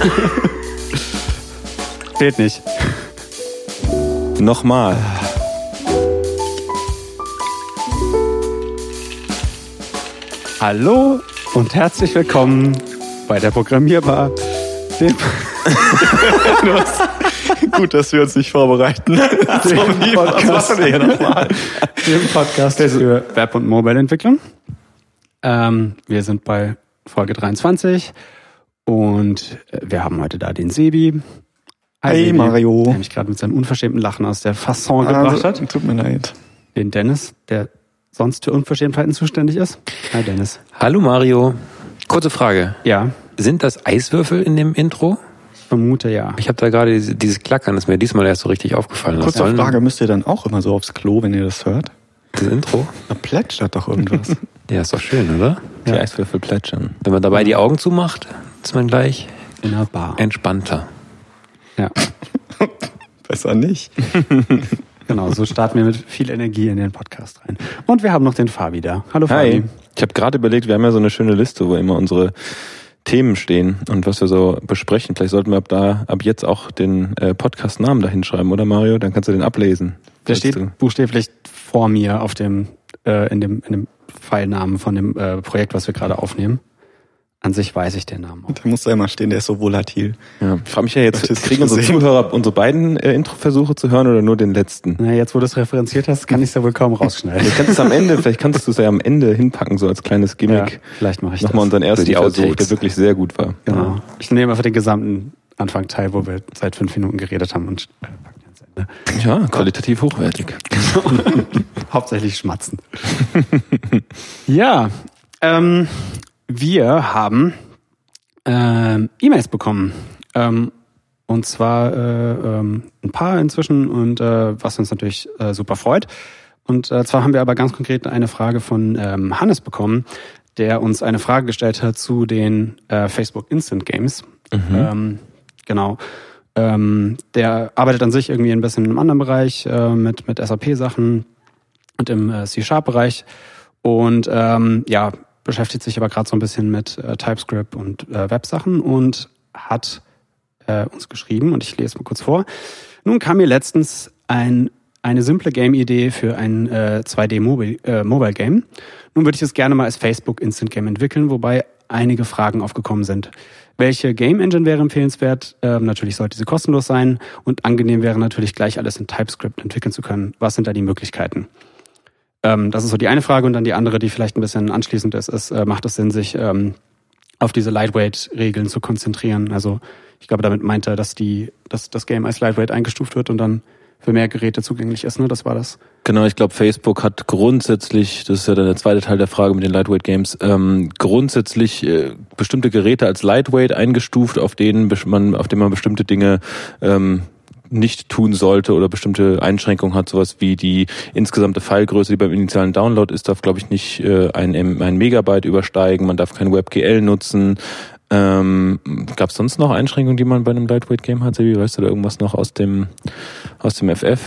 Fehlt nicht. Nochmal. Hallo und herzlich willkommen bei der Programmierbar. Dem, Gut, dass wir uns nicht vorbereiten. dem Podcast, dem Podcast für Web- und Mobile-Entwicklung. Ähm, wir sind bei Folge 23 und äh, wir haben heute da den Sebi. Hi, Hey, Sebi, Mario. Der mich gerade mit seinem unverschämten Lachen aus der Fasson gebracht hat. Tut mir leid. Den Dennis, der sonst für Unverschämtheiten zuständig ist. Hi Dennis. Hallo Mario. Kurze Frage. Ja, Sind das Eiswürfel in dem Intro? ich vermute ja. Ich habe da gerade diese- dieses Klackern, das ist mir diesmal erst so richtig aufgefallen. Was Kurze soll denn Frage, müsst ihr dann auch immer so aufs Klo, wenn ihr das hört? Das Intro? Da plätschert doch irgendwas. Ja, ist doch schön, oder? Die Eiswürfel plätschern. Wenn man dabei die Augen zumacht, ist man gleich In einer Bar. entspannter. Ja, Besser nicht. genau. So starten wir mit viel Energie in den Podcast rein. Und wir haben noch den Fabi da. Hallo Fabi. Hi. Ich habe gerade überlegt, wir haben ja so eine schöne Liste, wo immer unsere Themen stehen und was wir so besprechen. Vielleicht sollten wir ab da ab jetzt auch den äh, Podcast-Namen da hinschreiben, oder Mario? Dann kannst du den ablesen. Der steht du- buchstäblich vor mir auf dem, äh, in dem, in dem Pfeilnamen von dem äh, Projekt, was wir gerade aufnehmen. An sich weiß ich den Namen auch. Da muss da immer stehen, der ist so volatil. Ja, ich frage mich ja jetzt, kriegen unsere. Zuhörer unsere beiden äh, Introversuche zu hören oder nur den letzten? Na, jetzt, wo du es referenziert hast, kann ich es ja wohl kaum rausschneiden. Vielleicht kannst du es am Ende, vielleicht kannst du es ja am Ende hinpacken, so als kleines ja, Gimmick. vielleicht mache ich Nochmal das. unseren ersten Versuch, der wirklich sehr gut war. Genau. Ich nehme einfach den gesamten Anfang teil, wo wir seit fünf Minuten geredet haben und äh, packen ans Ende. Ja, qualitativ hochwertig. Hauptsächlich schmatzen. ja, ähm, wir haben ähm, E-Mails bekommen. Ähm, und zwar äh, ähm, ein paar inzwischen und äh, was uns natürlich äh, super freut. Und äh, zwar haben wir aber ganz konkret eine Frage von ähm, Hannes bekommen, der uns eine Frage gestellt hat zu den äh, Facebook Instant Games. Ähm, genau. Ähm, der arbeitet an sich irgendwie ein bisschen in einem anderen Bereich äh, mit, mit SAP-Sachen und im äh, C-Sharp-Bereich und ähm, ja, beschäftigt sich aber gerade so ein bisschen mit äh, TypeScript und äh, Websachen und hat äh, uns geschrieben und ich lese mal kurz vor. Nun kam mir letztens ein, eine simple Game-Idee für ein äh, 2D-Mobile äh, Mobile. Nun würde ich es gerne mal als Facebook Instant Game entwickeln, wobei einige Fragen aufgekommen sind. Welche Game Engine wäre empfehlenswert? Ähm, natürlich sollte sie kostenlos sein und angenehm wäre natürlich gleich alles in TypeScript entwickeln zu können. Was sind da die Möglichkeiten? Ähm, das ist so die eine Frage und dann die andere, die vielleicht ein bisschen anschließend ist, ist äh, macht es Sinn, sich ähm, auf diese Lightweight-Regeln zu konzentrieren? Also ich glaube, damit meint er, dass die, dass das Game als Lightweight eingestuft wird und dann für mehr Geräte zugänglich ist. Ne? Das war das. Genau, ich glaube, Facebook hat grundsätzlich, das ist ja dann der zweite Teil der Frage mit den Lightweight Games, ähm, grundsätzlich äh, bestimmte Geräte als Lightweight eingestuft, auf denen man, auf denen man bestimmte Dinge ähm, nicht tun sollte oder bestimmte Einschränkungen hat, sowas wie die insgesamte Filegröße, die beim initialen Download ist, darf, glaube ich, nicht äh, ein, ein Megabyte übersteigen, man darf kein WebGL nutzen. Ähm, Gab es sonst noch Einschränkungen, die man bei einem Lightweight Game hat? Sebi, weißt du da irgendwas noch aus dem aus dem FF?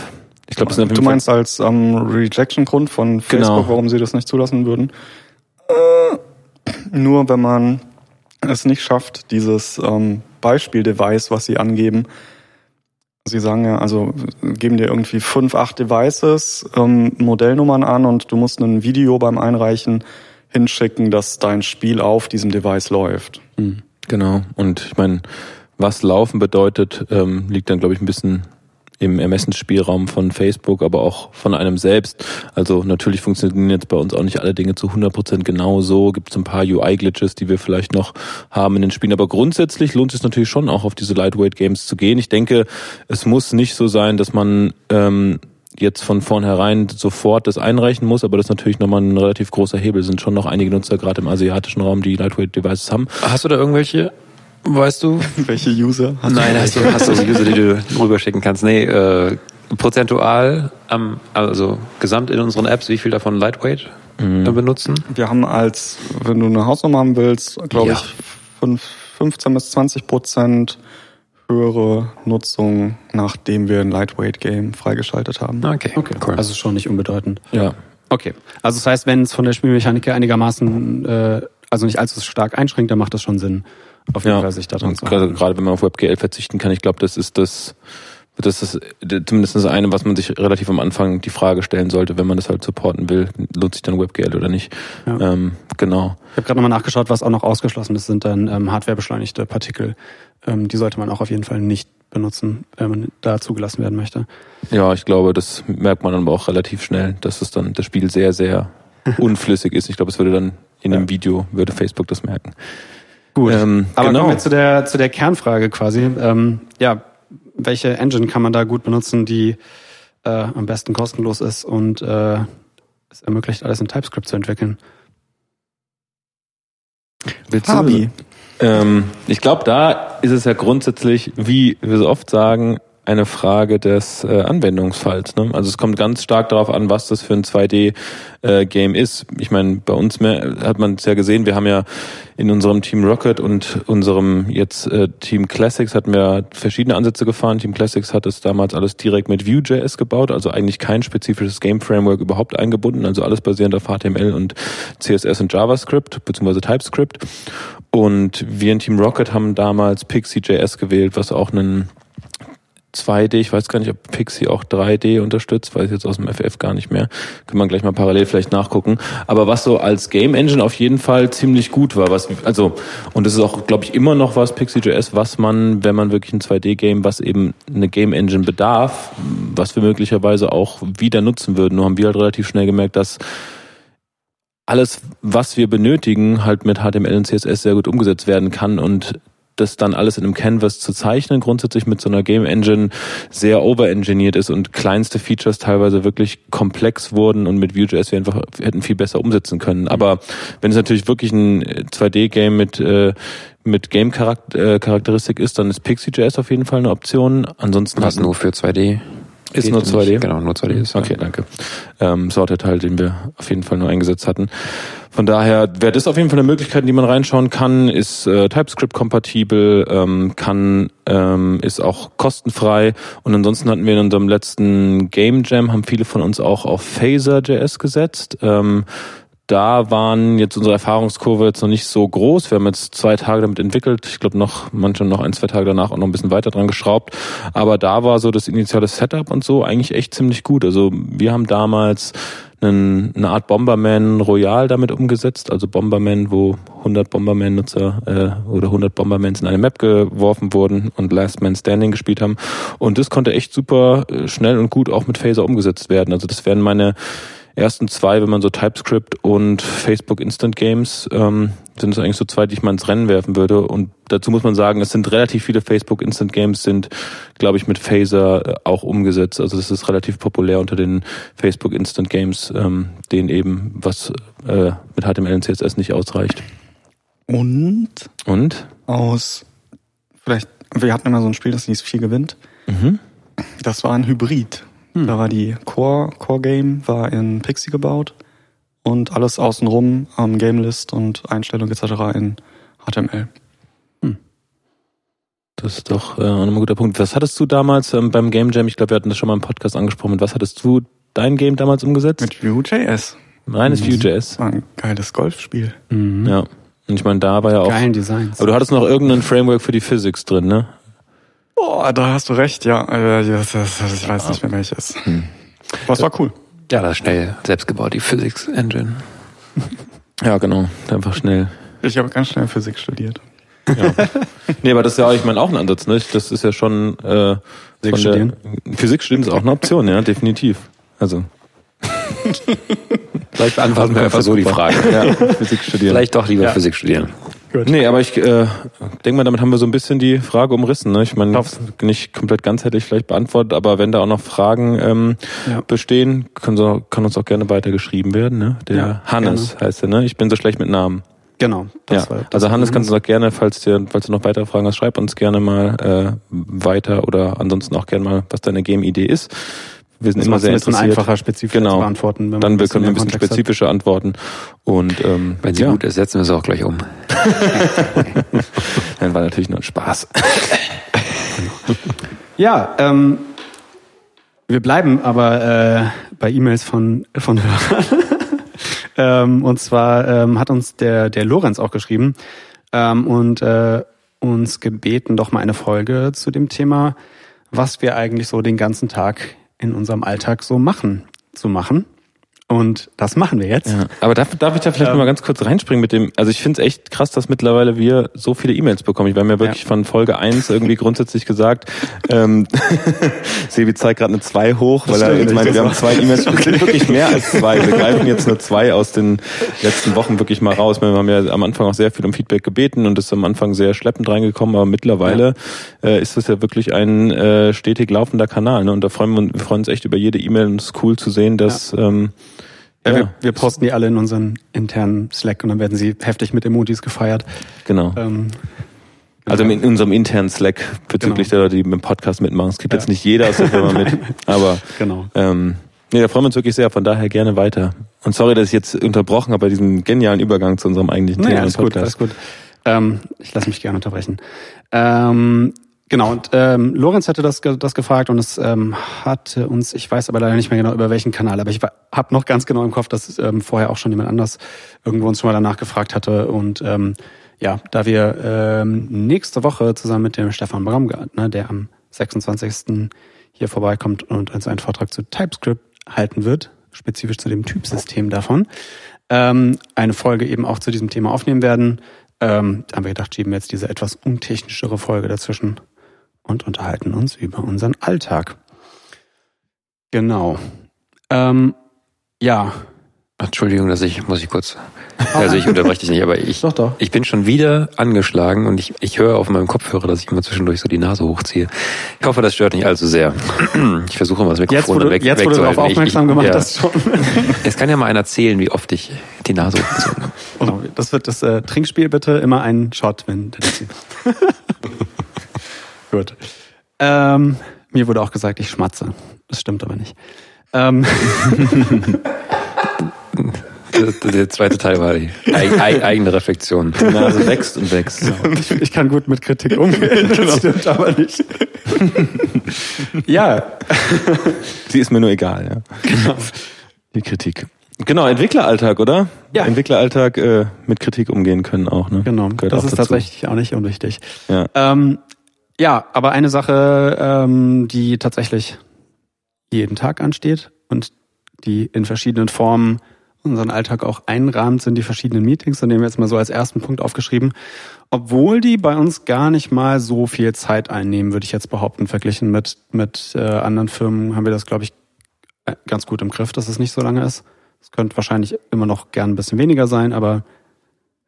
Ich glaube, Du Fall- meinst als ähm, Rejection-Grund von Facebook, Genau. warum sie das nicht zulassen würden? Äh, nur wenn man es nicht schafft, dieses ähm, Beispiel-Device, was sie angeben, sie sagen ja, also geben dir irgendwie fünf, acht Devices, ähm, Modellnummern an und du musst ein Video beim Einreichen hinschicken, dass dein Spiel auf diesem Device läuft. Genau. Und ich meine, was laufen bedeutet, ähm, liegt dann, glaube ich, ein bisschen im Ermessensspielraum von Facebook, aber auch von einem selbst. Also natürlich funktionieren jetzt bei uns auch nicht alle Dinge zu 100% genau so. Gibt es ein paar UI-Glitches, die wir vielleicht noch haben in den Spielen. Aber grundsätzlich lohnt es natürlich schon auch auf diese Lightweight-Games zu gehen. Ich denke, es muss nicht so sein, dass man ähm, jetzt von vornherein sofort das einreichen muss, aber das ist natürlich nochmal ein relativ großer Hebel. Es sind schon noch einige Nutzer, gerade im asiatischen Raum, die Lightweight-Devices haben. Hast du da irgendwelche, weißt du? Welche User? hast du? Nein, hast du, hast du User, die du rüberschicken kannst? Nee, äh, prozentual, am, also gesamt in unseren Apps, wie viel davon Lightweight äh, benutzen? Wir haben als, wenn du eine Hausnummer haben willst, glaube Ja. ich, fünf, 15 bis 20 Prozent höhere Nutzung, nachdem wir ein Lightweight-Game freigeschaltet haben. Okay, Okay, cool. also schon nicht unbedeutend. Ja. Okay, also das heißt, wenn es von der Spielmechanik her einigermaßen äh, also nicht allzu stark einschränkt, dann macht das schon Sinn, auf jeden Ja. Fall sich da drin Und zu gerade, gerade wenn man auf WebGL verzichten kann, ich glaube, das ist das, das ist zumindest das eine, was man sich relativ am Anfang die Frage stellen sollte, wenn man das halt supporten will, lohnt sich dann WebGL oder nicht. Ja. Ähm, genau. Ich habe gerade nochmal nachgeschaut, was auch noch ausgeschlossen ist, sind dann ähm, hardwarebeschleunigte Partikel. Ähm, die sollte man auch auf jeden Fall nicht benutzen, wenn man da zugelassen werden möchte. Ja, ich glaube, das merkt man dann aber auch relativ schnell, dass es dann das Spiel sehr, sehr unflüssig ist. Ich glaube, es würde dann in dem Video, würde Facebook das merken. Gut. Ähm, Aber genau. kommen wir zu der, zu der Kernfrage quasi. Ähm, ja, welche Engine kann man da gut benutzen, die äh, am besten kostenlos ist und äh, es ermöglicht, alles in TypeScript zu entwickeln? Willst du- Fabi. Ähm, ich glaube, da ist es ja grundsätzlich, wie wir so oft sagen, eine Frage des äh, Anwendungsfalls. Ne? Also es kommt ganz stark darauf an, was das für ein 2D-Game ist. Ich meine, bei uns mehr, hat man es ja gesehen, wir haben ja in unserem Team Rocket und unserem jetzt äh, Team Classics hatten wir verschiedene Ansätze gefahren. Team Classics hat es damals alles direkt mit Vue.js gebaut, also eigentlich kein spezifisches Game-Framework überhaupt eingebunden, also alles basierend auf HTML und CSS und JavaScript beziehungsweise TypeScript. Und wir in Team Rocket haben damals Pixie.js gewählt, was auch einen 2D, ich weiß gar nicht, ob Pixie auch 3D unterstützt, weiß ich jetzt aus dem FF gar nicht mehr. Kann man gleich mal parallel vielleicht nachgucken. Aber was so als Game Engine auf jeden Fall ziemlich gut war, was, also, und das ist auch, glaube ich, immer noch was Pixie.js, was man, wenn man wirklich ein 2D-Game, was eben eine Game Engine bedarf, was wir möglicherweise auch wieder nutzen würden. Nur haben wir halt relativ schnell gemerkt, dass alles, was wir benötigen, halt mit HTML und CSS sehr gut umgesetzt werden kann und das dann alles in einem Canvas zu zeichnen, grundsätzlich mit so einer Game Engine sehr overengineert ist und kleinste Features teilweise wirklich komplex wurden und mit Vue.js wir einfach hätten viel besser umsetzen können. Aber wenn es natürlich wirklich ein 2D-Game mit äh, mit Game-Charakteristik ist, dann ist Pixie.js auf jeden Fall eine Option. Ansonsten Was nur für 2D. Ist nur und 2D? nicht- Genau, nur 2D ist. Okay, danke. Ähm, so war der Teil, den wir auf jeden Fall nur eingesetzt hatten. Von daher wäre das auf jeden Fall eine Möglichkeit, in die man reinschauen kann, ist äh, TypeScript-kompatibel, ähm, kann, ähm, ist auch kostenfrei. Und ansonsten hatten wir in unserem letzten Game Jam, haben viele von uns auch auf Phaser.js gesetzt. Ähm, da waren jetzt unsere Erfahrungskurve jetzt noch nicht so groß. Wir haben jetzt zwei Tage damit entwickelt. Ich glaube noch, manche noch ein, zwei Tage danach auch noch ein bisschen weiter dran geschraubt. Aber da war so das initiale Setup und so eigentlich echt ziemlich gut. Also wir haben damals einen, eine Art Bomberman Royal damit umgesetzt. Also Bomberman, wo 100 Bomberman-Nutzer äh, oder 100 Bombermans in eine Map geworfen wurden und Last Man Standing gespielt haben. Und das konnte echt super äh, schnell und gut auch mit Phaser umgesetzt werden. Also das wären meine ersten zwei, wenn man so TypeScript und Facebook Instant Games, ähm, sind es eigentlich so zwei, die ich mal ins Rennen werfen würde. Und dazu muss man sagen, es sind relativ viele Facebook Instant Games, sind, glaube ich, mit Phaser äh, auch umgesetzt. Also das ist relativ populär unter den Facebook Instant Games, ähm, denen eben was äh, mit HTML und CSS nicht ausreicht. Und Und? aus, vielleicht, wir hatten immer so ein Spiel, das hieß viel gewinnt. Mhm. Das war ein Hybrid. Da war die Core, Core Game, war in Pixie gebaut und alles außenrum am Game List und Einstellung etc. in HTML. Das ist doch äh, auch nochmal ein guter Punkt. Was hattest du damals ähm, beim Game Jam? Ich glaube, wir hatten das schon mal im Podcast angesprochen. Mit was hattest du dein Game damals umgesetzt? Mit Vue.js. Reines Mhm. Vue.js. War ein geiles Golfspiel. Mhm. Ja. Und ich meine, da war ja auch. Geilen Designs. Aber du hattest noch irgendein Framework für die Physics drin, ne? Boah, da hast du recht, ja. Äh, ich weiß nicht mehr welches. Was war cool. Ja, das ist schnell selbst gebaut, die Physics Engine. Ja, genau. Einfach schnell. Ich habe ganz schnell Physik studiert. Nee, aber das ist ja, ich meine, auch ein Ansatz, ne? Das ist ja schon äh, Physik studieren? Der, Physik studieren ist auch eine Option, ja, definitiv. Also. Vielleicht beantworten wir einfach so die Frage. Ja, Physik studieren. Vielleicht doch lieber Physik studieren. Nee, aber ich äh, denke mal, damit haben wir so ein bisschen die Frage umrissen. Ne? Ich meine, nicht komplett ganzheitlich vielleicht beantwortet, aber wenn da auch noch Fragen ähm, Ja. bestehen, können so, kann uns auch gerne weiter geschrieben werden. Ne? Der Ja, Hannes heißt er, ne? Ich bin so schlecht mit Namen. Genau. Ja, war- also Hannes kannst du auch gerne, falls dir, falls du noch weitere Fragen hast, schreib uns gerne mal äh, weiter oder ansonsten auch gerne mal, was deine Game-Idee ist. Wir sind Das immer sehr ein bisschen interessiert. einfacher, spezifischer Genau. zu beantworten. Wenn Dann wir können wir ein bisschen Kontext hat. spezifischer antworten. Und ähm, Wenn sie ja, gut ist, setzen wir sie auch gleich um. dann war natürlich nur ein Spaß. Ja, ähm, wir bleiben aber äh, bei E-Mails von, von Hörern. ähm, und zwar ähm, hat uns der, der Lorenz auch geschrieben ähm, und äh, uns gebeten, doch mal eine Folge zu dem Thema, was wir eigentlich so den ganzen Tag in unserem Alltag so machen, zu machen. Und das machen wir jetzt. Ja, aber darf, darf ich da vielleicht Ähm. mal ganz kurz reinspringen mit dem, also ich finde es echt krass, dass mittlerweile wir so viele E-Mails bekommen. Ich war mir wirklich Ja. von Folge 1 irgendwie grundsätzlich gesagt, ähm, Sebi zeigt gerade eine 2 hoch, weil er jetzt meinte, das wir haben zwei E-Mails, es sind wirklich mehr als zwei. Wir greifen jetzt nur zwei aus den letzten Wochen wirklich mal raus. Wir haben ja am Anfang auch sehr viel um Feedback gebeten und ist am Anfang sehr schleppend reingekommen, aber mittlerweile äh, ist das ja wirklich ein äh, stetig laufender Kanal. Ne? Und da freuen wir, uns- wir freuen uns echt über jede E-Mail und es ist cool zu sehen, dass ähm, Ja, wir, wir posten die alle in unseren internen Slack und dann werden sie heftig mit Emojis gefeiert. genau. Ähm, Also in unserem internen Slack bezüglich der Leute, die mit dem Podcast mitmachen. Es gibt Ja. jetzt nicht jeder aus der Firma mit, aber genau. ähm, nee, da freuen wir uns wirklich sehr. Von daher gerne weiter. Und sorry, dass ich jetzt unterbrochen habe bei diesem genialen Übergang zu unserem eigentlichen Nee, Thema alles im gut, alles Podcast. gut. Ähm, ich lasse mich gerne unterbrechen. Ähm, genau, und ähm, Lorenz hatte das, das gefragt und es ähm, hatte uns, ich weiß aber leider nicht mehr genau über welchen Kanal, aber ich habe noch ganz genau im Kopf, dass ähm, vorher auch schon jemand anders irgendwo uns schon mal danach gefragt hatte. Und ähm, ja, da wir ähm, nächste Woche zusammen mit dem Stefan Baumgartner, der am 26. hier vorbeikommt und uns einen Vortrag zu TypeScript halten wird, spezifisch zu dem Typsystem davon, ähm, eine Folge eben auch zu diesem Thema aufnehmen werden. Ähm, da haben wir gedacht, schieben wir jetzt diese etwas untechnischere Folge dazwischen und unterhalten uns über unseren Alltag. Genau. Ähm, ja. Entschuldigung, dass ich, muss ich kurz. Also ich unterbreche dich nicht, aber ich, Doch, doch. ich bin schon wieder angeschlagen und ich, ich höre auf meinem Kopfhörer, dass ich immer zwischendurch so die Nase hochziehe. Ich hoffe, das stört nicht allzu sehr. Ich versuche mal das Jetzt, Mikrofon wo du, weg, jetzt, wo du darauf aufmerksam ich, gemacht ja. hast, schon. Es kann ja mal einer zählen, wie oft ich die Nase hochgezogen habe. Genau, das wird das äh, Trinkspiel bitte immer ein Shot, wenn zieht. Gut. Ähm, mir wurde auch gesagt, ich schmatze. Das stimmt aber nicht. Ähm, Der, der zweite Teil war die eig, eig, eigene Reflexion. Die Nase wächst und wächst. ich, ich kann gut mit Kritik umgehen, das stimmt aber nicht. ja, Sie ist mir nur egal, ja. genau. Die Kritik. Genau, Entwickleralltag, oder? Ja. Entwickleralltag äh, mit Kritik umgehen können auch, ne? Genau, Gehört das auch ist dazu. tatsächlich auch nicht unwichtig. Ja. Ähm, ja, aber eine Sache, ähm, die tatsächlich jeden Tag ansteht und die in verschiedenen Formen unseren Alltag auch einrahmt, sind die verschiedenen Meetings. Und nehmen wir jetzt mal so als ersten Punkt aufgeschrieben. Obwohl die bei uns gar nicht mal so viel Zeit einnehmen, würde ich jetzt behaupten, verglichen mit, mit äh, anderen Firmen haben wir das, glaube ich, äh, ganz gut im Griff, dass es nicht so lange ist. Es könnte wahrscheinlich immer noch gern ein bisschen weniger sein, aber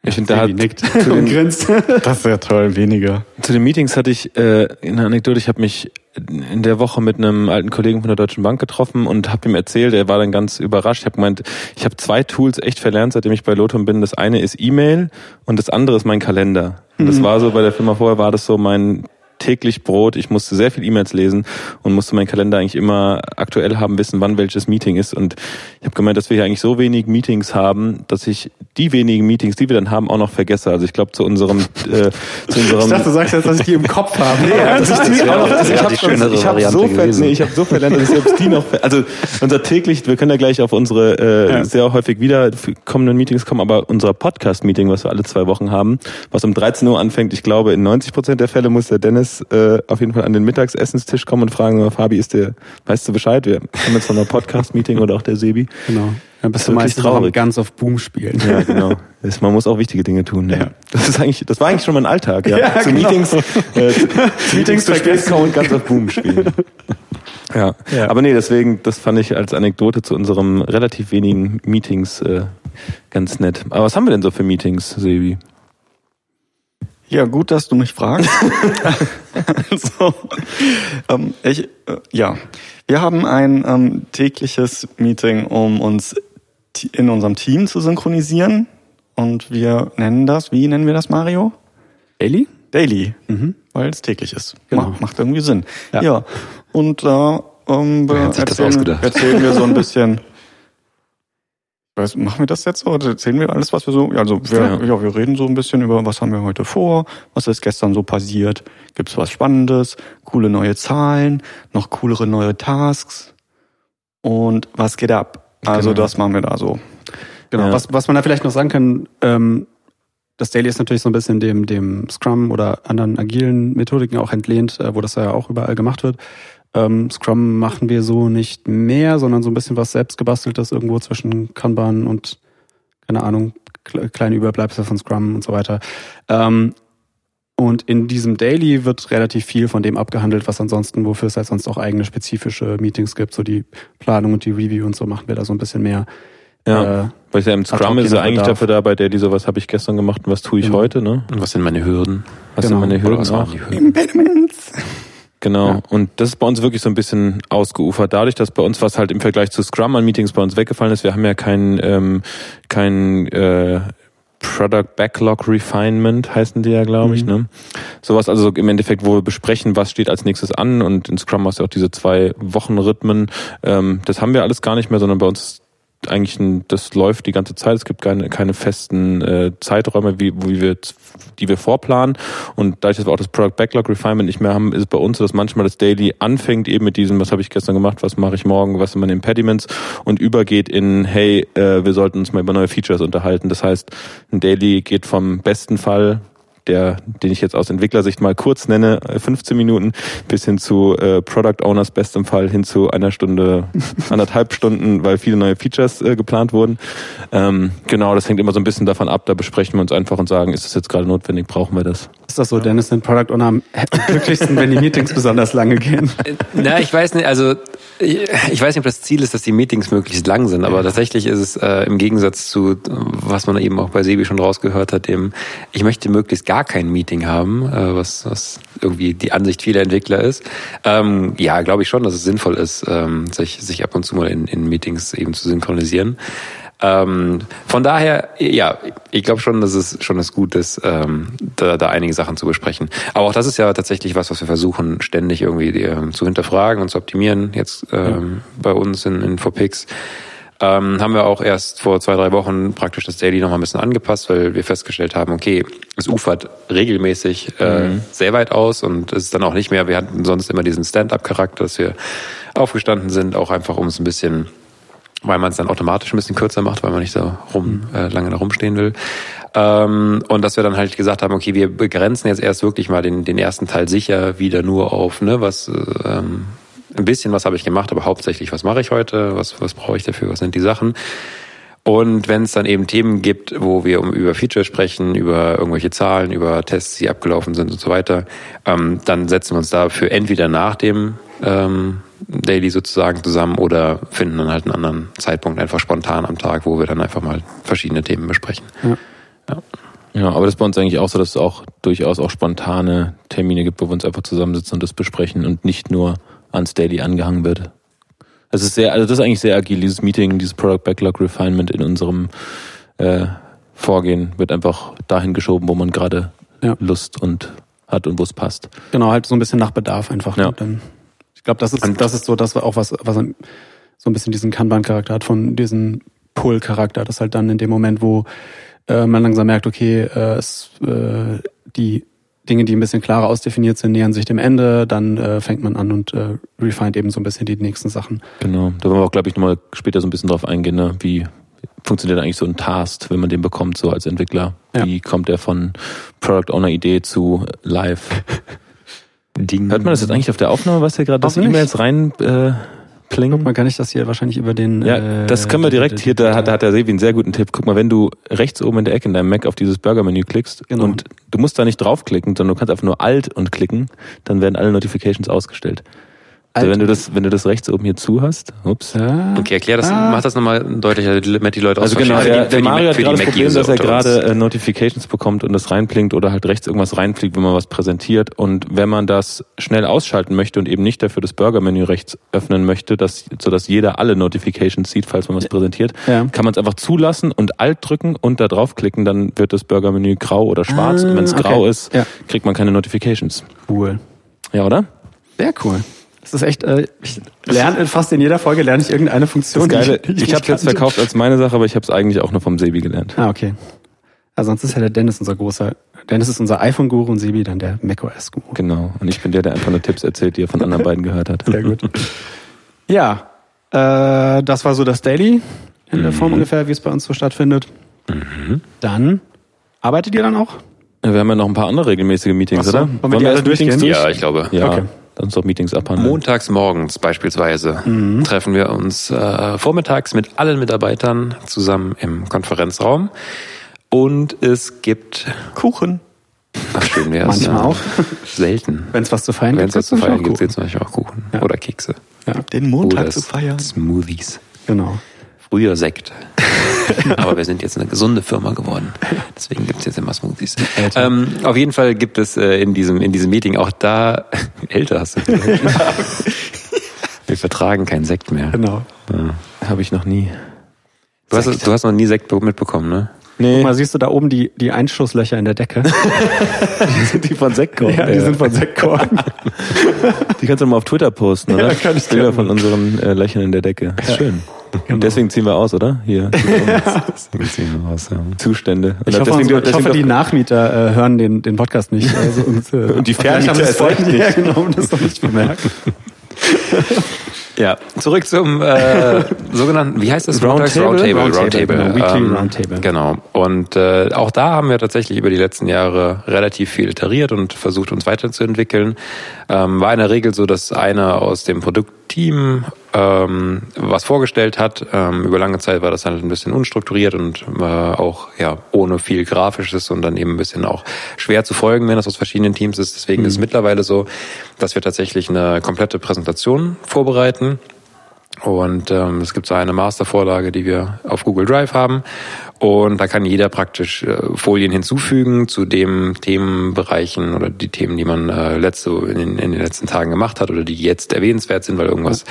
Ich finde, da hat nickt zu und den- grinst. Das wäre toll, weniger. Zu den Meetings hatte ich äh, eine Anekdote. Ich habe mich in der Woche mit einem alten Kollegen von der Deutschen Bank getroffen und habe ihm erzählt, er war dann ganz überrascht. Ich habe gemeint, ich habe zwei Tools echt verlernt, seitdem ich bei Lotum bin. Das eine ist E-Mail und das andere ist mein Kalender. Und das war so, bei der Firma vorher war das so mein täglich Brot. Ich musste sehr viel E-Mails lesen und musste meinen Kalender eigentlich immer aktuell haben, wissen, wann welches Meeting ist. Und ich habe gemeint, dass wir hier eigentlich so wenig Meetings haben, dass ich die wenigen Meetings, die wir dann haben, auch noch vergesse. Also ich glaube, zu unserem, äh, zu unserem Ich dachte, du sagst jetzt, dass ich die im Kopf habe. ja, das ist wäre auch- das ich habe hab so, ver nee, ich hab so verlernt, dass ich selbst die noch, also unser täglich, wir können ja gleich auf unsere äh, Ja. sehr häufig wieder kommenden Meetings kommen, aber unser Podcast-Meeting, was wir alle zwei Wochen haben, was um 13 Uhr anfängt, ich glaube, in 90 Prozent der Fälle muss der Dennis äh, auf jeden Fall an den Mittagsessenstisch kommen und fragen, "Oh, Fabi, ist der, weißt du Bescheid, wir haben jetzt noch ein Podcast-Meeting oder auch der Sebi. Genau. Dann bist du meistens traurig. Guns of Boom spielen. Ja, genau. Das, man muss auch wichtige Dinge tun. Ja. Ja. Das ist eigentlich, das war eigentlich schon mein Alltag. Ja. Ja, zu genau. Meetings, äh, zu, zu Meetings zu spät kommen und ganz auf Boom spielen. Ja. Ja. aber nee, deswegen, das fand ich als Anekdote zu unserem relativ wenigen Meetings äh, ganz nett. Aber was haben wir denn so für Meetings, Sebi? Ja, gut, dass du mich fragst. also, ähm, ich, äh, ja, wir haben ein ähm, tägliches Meeting, um uns in unserem Team zu synchronisieren. Und wir nennen das, wie nennen wir das, Mario? Daily? Daily, Mhm. weil es täglich ist. Genau. Macht, macht irgendwie Sinn. Ja. Ja. Und da ähm, sich das erzählen, erzählen wir so ein bisschen. Weiß, machen wir das jetzt so oder erzählen wir alles, was wir so? Also wir, Ja. ja. wir reden so ein bisschen über, was haben wir heute vor, was ist gestern so passiert, gibt's was Spannendes, coole neue Zahlen, noch coolere neue Tasks und was geht ab? Also Genau. das machen wir da so. Genau. Ja. Was, was man da vielleicht noch sagen kann, ähm, das Daily ist natürlich so ein bisschen dem, dem Scrum oder anderen agilen Methodiken auch entlehnt, äh, wo das ja auch überall gemacht wird. Ähm, Scrum machen wir so nicht mehr, sondern so ein bisschen was selbstgebasteltes irgendwo zwischen Kanban und, keine Ahnung, kle- kleine Überbleibsel von Scrum und so weiter. Ähm, und in diesem Daily wird relativ viel von dem abgehandelt, was ansonsten, wofür es halt sonst auch eigene spezifische Meetings gibt, so die Planung und die Review und so machen wir da so ein bisschen mehr. Ja. Äh, Weil ja im Scrum ist er nach eigentlich Bedarf. dafür da, bei der, die so, was habe ich gestern gemacht und was tue ich Genau. heute, ne? Und was sind meine Hürden? Was Genau. sind meine Hürden was auch? waren die Hürden? Impediments. Genau. Ja. Und das ist bei uns wirklich so ein bisschen ausgeufert. Dadurch, dass bei uns was halt im Vergleich zu Scrum an Meetings bei uns weggefallen ist, wir haben ja kein, ähm, kein äh, Product Backlog Refinement heißen die ja, glaube ich. Mhm. Ne? Sowas also im Endeffekt, wo wir besprechen, was steht als nächstes an und in Scrum hast du auch diese zwei Wochenrhythmen. Ähm, das haben wir alles gar nicht mehr, sondern bei uns ist eigentlich ein, das läuft die ganze Zeit. Es gibt keine, keine festen äh, Zeiträume, wie, wie wir, die wir vorplanen. Und dadurch, dass wir auch das Product Backlog Refinement nicht mehr haben, ist es bei uns so, dass manchmal das Daily anfängt eben mit diesem, was habe ich gestern gemacht, was mache ich morgen, was sind meine Impediments und übergeht in, hey, äh, wir sollten uns mal über neue Features unterhalten. Das heißt, ein Daily geht vom besten Fall der, den ich jetzt aus Entwicklersicht mal kurz nenne, äh, 15 Minuten, bis hin zu äh, Product Owners bestem Fall hin zu einer Stunde, anderthalb Stunden, weil viele neue Features äh, geplant wurden. Ähm, genau, das hängt immer so ein bisschen davon ab. Da besprechen wir uns einfach und sagen, ist das jetzt gerade notwendig, brauchen wir das? Ist das so, Dennis, sind Product Owner am glücklichsten, wenn die Meetings besonders lange gehen? Na, ich weiß nicht, also ich, ich weiß nicht, ob das Ziel ist, dass die Meetings möglichst lang sind, aber tatsächlich ist es äh, im Gegensatz zu, äh, was man eben auch bei Sebi schon rausgehört hat, dem, ich möchte möglichst gar kein Meeting haben, äh, was, was irgendwie die Ansicht vieler Entwickler ist. Ähm, ja, glaube ich schon, dass es sinnvoll ist, ähm, sich, sich ab und zu mal in, in Meetings eben zu synchronisieren. Ähm, von daher, ja, ich glaube schon, dass es schon ist gut ist, ähm, da, da einige Sachen zu besprechen. Aber auch das ist ja tatsächlich was, was wir versuchen, ständig irgendwie ähm, zu hinterfragen und zu optimieren. Jetzt ähm, bei uns in, in Forpix ähm, haben wir auch erst vor zwei, drei Wochen praktisch das Daily noch mal ein bisschen angepasst, weil wir festgestellt haben, okay, es ufert regelmäßig äh, sehr weit aus und es ist dann auch nicht mehr, wir hatten sonst immer diesen Stand-up-Charakter, dass wir aufgestanden sind, auch einfach um es ein bisschen weil man es dann automatisch ein bisschen kürzer macht, weil man nicht so rum, äh, lange da rumstehen will. Ähm, und dass wir dann halt gesagt haben, okay, wir begrenzen jetzt erst wirklich mal den, den ersten Teil sicher wieder nur auf, ne, was, ähm, ein bisschen was habe ich gemacht, aber hauptsächlich, was mache ich heute, was, was brauche ich dafür, was sind die Sachen. Und wenn es dann eben Themen gibt, wo wir um über Features sprechen, über irgendwelche Zahlen, über Tests, die abgelaufen sind und so weiter, ähm, dann setzen wir uns dafür entweder nach dem ähm, Daily sozusagen zusammen oder finden dann halt einen anderen Zeitpunkt einfach spontan am Tag, wo wir dann einfach mal verschiedene Themen besprechen. Ja, aber das ist bei uns eigentlich auch so, dass es auch durchaus auch spontane Termine gibt, wo wir uns einfach zusammensitzen und das besprechen und nicht nur ans Daily angehangen wird. Das ist sehr, also das ist eigentlich sehr agil, dieses Meeting, dieses Product Backlog Refinement in unserem äh, Vorgehen wird einfach dahin geschoben, wo man gerade Ja. Lust und hat und wo es passt. Genau, halt so ein bisschen nach Bedarf einfach. Ja. Und dann, ich glaube, das ist, das ist so, das auch was, was so ein bisschen diesen Kanban-Charakter hat, von diesem Pull-Charakter, das halt dann in dem Moment, wo äh, man langsam merkt, okay, äh, es, äh, die Dinge, die ein bisschen klarer ausdefiniert sind, nähern sich dem Ende, dann äh, fängt man an und äh, refined eben so ein bisschen die nächsten Sachen. Genau. Da wollen wir auch, glaube ich, nochmal später so ein bisschen drauf eingehen, ne? wie funktioniert eigentlich so ein Task, wenn man den bekommt, so als Entwickler? Ja. Wie kommt er von Product Owner Idee zu Live? Ding. Hört man das jetzt eigentlich auf der Aufnahme, was hier gerade das. E-Mails rein äh, plingen? Man kann ich das hier wahrscheinlich über den. Ja, äh, das können wir direkt hier, da hat, da hat der Sevi einen sehr guten Tipp. Guck mal, wenn du rechts oben in der Ecke in deinem Mac auf dieses Burger-Menü klickst Genau. und du musst da nicht draufklicken, sondern du kannst einfach nur Alt und klicken, dann werden alle Notifications ausgestellt. Also wenn du das, wenn du das rechts oben hier zu hast, ups. Ja. Okay, erklär das, Ah. mach das nochmal deutlicher, damit die Leute Also auch genau, der, Für die- der Mario hat gerade das Problem, dass er gerade äh, Notifications bekommt und das reinblinkt oder halt rechts irgendwas reinfliegt, wenn man was präsentiert. Und wenn man das schnell ausschalten möchte und eben nicht dafür das Burger-Menü rechts öffnen möchte, dass, sodass jeder alle Notifications sieht, falls man was präsentiert, Ja. kann man es einfach zulassen und Alt drücken und da draufklicken, dann wird das Burger-Menü grau oder schwarz. Ah, und wenn es okay. grau ist, Ja. kriegt man keine Notifications. Cool. Ja, oder? Sehr cool. Das ist echt, äh, ich lerne fast in jeder Folge lerne ich irgendeine Funktion. Das Geile, die ich nicht habe es jetzt verkauft als meine Sache, aber ich habe es eigentlich auch nur vom Sebi gelernt. Ah, okay. Also sonst ist ja der Dennis unser großer, Dennis ist unser iPhone-Guru und Sebi dann der macOS-Guru. Genau. Und ich bin der, der einfach nur Tipps erzählt, die er von anderen beiden gehört hat. Sehr gut. Ja, äh, das war so das Daily. in der Form ungefähr, wie es bei uns so stattfindet. Dann arbeitet ihr dann auch? Wir haben ja noch ein paar andere regelmäßige Meetings, so, oder? wollen wir die alle erst Meetings durchgehen? durch? Ja, ich glaube. Ja, Okay. Dann uns doch Meetings abhandeln. Montags morgens beispielsweise treffen wir uns äh, vormittags mit allen Mitarbeitern zusammen im Konferenzraum. Und es gibt, Kuchen. ach schön wär's, Manchmal ja. auch. Selten. Wenn es was zu feiern Wenn es was zu feiern gibt, gibt es natürlich auch Kuchen. Ja. Oder Kekse. Ja, Den Montag Oder zu feiern. Smoothies. genau. Früher Sekt. Aber wir sind jetzt eine gesunde Firma geworden. Deswegen gibt's jetzt immer Smoothies. Ähm, auf jeden Fall gibt es äh, in, diesem, in diesem Meeting auch da, älter hast du gesagt. Wir vertragen keinen Sekt mehr. Genau. Habe ich noch nie. Du hast, du hast noch nie Sekt mitbekommen, ne? Nee, Guck mal, siehst du da oben die, die Einschusslöcher in der Decke? die von Sektkorn. ja, die sind von Sektkorn. Die kannst du mal auf Twitter posten, oder? Ja, kann ich Bilder von unseren äh, Löchern in der Decke. Ist schön. Und deswegen ziehen wir aus, oder? Hier. Zustände. Ich Oder hoffe, deswegen, unsere, ich deswegen hoffe die Nachmieter äh, hören den, den Podcast nicht. Also, und, äh, Und die Vermieter es Ja, nicht. genau, und das noch nicht bemerkt. Ja, zurück zum äh, sogenannten, wie heißt das? Roundtable? Roundtable. Roundtable, genau. Weekly Roundtable. Genau. Und äh, auch da haben wir tatsächlich über die letzten Jahre relativ viel iteriert und versucht, uns weiterzuentwickeln. Ähm, war in der Regel so, dass einer aus dem Produktteam ähm, was vorgestellt hat. Ähm, über lange Zeit war das halt ein bisschen unstrukturiert und äh, auch ja ohne viel Grafisches und dann eben ein bisschen auch schwer zu folgen, wenn das aus verschiedenen Teams ist. Deswegen ist es mittlerweile so, dass wir tatsächlich eine komplette Präsentation vorbereiten. Und ähm, es gibt so eine Mastervorlage, die wir auf Google Drive haben. Und da kann jeder praktisch äh, Folien hinzufügen zu den Themenbereichen oder die Themen, die man äh, letzte, in, den, letzten Tagen gemacht hat oder die jetzt erwähnenswert sind, weil irgendwas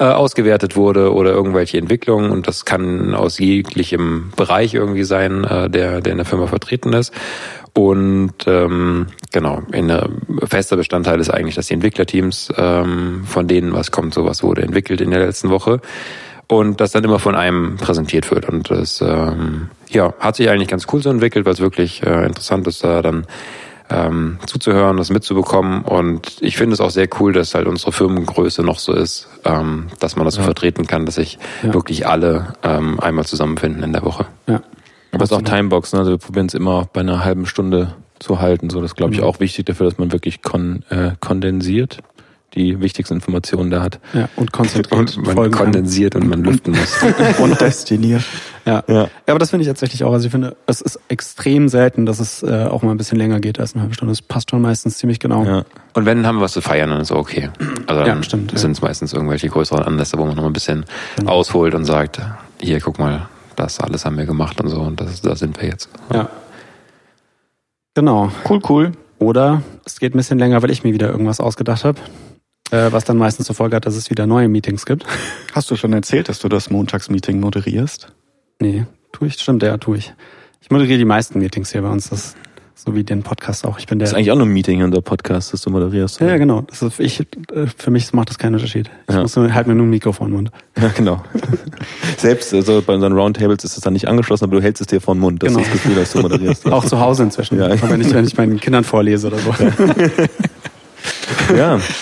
äh, ausgewertet wurde oder irgendwelche Entwicklungen. Und das kann aus jeglichem Bereich irgendwie sein, der, der in der Firma vertreten ist. Und ähm, genau, in der fester Bestandteil ist eigentlich, dass die Entwicklerteams, ähm, von denen was kommt, sowas wurde entwickelt in der letzten Woche und das dann immer von einem präsentiert wird. Und das ähm, ja, hat sich eigentlich ganz cool so entwickelt, weil es wirklich äh, interessant ist, da dann ähm, zuzuhören, das mitzubekommen. Und ich finde es auch sehr cool, dass halt unsere Firmengröße noch so ist, ähm, dass man das so vertreten kann, dass sich Ja. wirklich alle ähm, einmal zusammenfinden in der Woche. Ja. Aber es ist auch Timebox, ne? Also wir probieren es immer bei einer halben Stunde zu halten. So, das ist, glaube ich, auch wichtig dafür, dass man wirklich kon äh, kondensiert die wichtigsten Informationen da hat. ja, und konzentriert Und man folgen kann. kondensiert und man lüften muss. Und destiniert. Ja. Ja. ja, aber das finde ich tatsächlich auch. Also ich finde, es ist extrem selten, dass es äh, auch mal ein bisschen länger geht als eine halbe Stunde. Das passt schon meistens ziemlich genau. Ja. Und wenn, haben wir was zu feiern, dann ist okay. Also dann Ja, stimmt, ja. sind es meistens irgendwelche größeren Anlässe, wo man noch ein bisschen ausholt und sagt, hier, guck mal, das alles haben wir gemacht und so und das, da sind wir jetzt. Ja. Genau. Cool, cool. Oder es geht ein bisschen länger, weil ich mir wieder irgendwas ausgedacht habe. Äh, was dann meistens zur Folge hat, dass es wieder neue Meetings gibt. Hast du schon erzählt, dass du das Montagsmeeting moderierst? Nee, tue ich, stimmt, ja, tue ich. Ich moderiere die meisten Meetings hier bei uns, das so wie den Podcast auch. Ich bin der. Das ist eigentlich auch nur ein Meeting, unser Podcast, das du moderierst. ja, ja, genau. Das ist, ich, äh, für mich macht das keinen Unterschied. Ich Ja. muss nur, halt mir nur ein Mikro vor den Mund. Ja, genau. Selbst also bei unseren Roundtables ist es dann nicht angeschlossen, aber du hältst es dir vor den Mund. Das Genau. ist das Gefühl, dass du moderierst. Auch zu Hause inzwischen. Ja. Auch wenn ich, wenn ich meinen Kindern vorlese oder so. ja.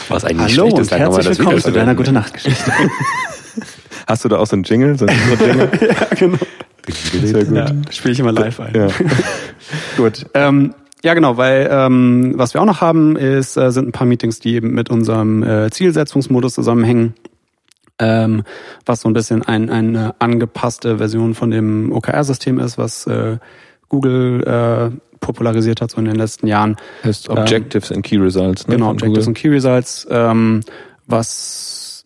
Was eigentlich Hallo schlecht und herzlich willkommen zu deiner gute Nachtgeschichte. Hast du da auch so einen Jingle? So einen Intro-Jingle? ja, genau. Sehr gut. Ja, spiele ich immer live ein. Ja. Gut. Ähm, ja, genau, weil ähm, was wir auch noch haben, ist, äh, sind ein paar Meetings, die eben mit unserem äh, Zielsetzungsmodus zusammenhängen. Ähm, was so ein bisschen ein, eine angepasste Version von dem OKR-System ist, was äh, Google äh, popularisiert hat so in den letzten Jahren. Heißt Objectives and Key Results. Ne, Genau, Objectives und Key Results, ähm, was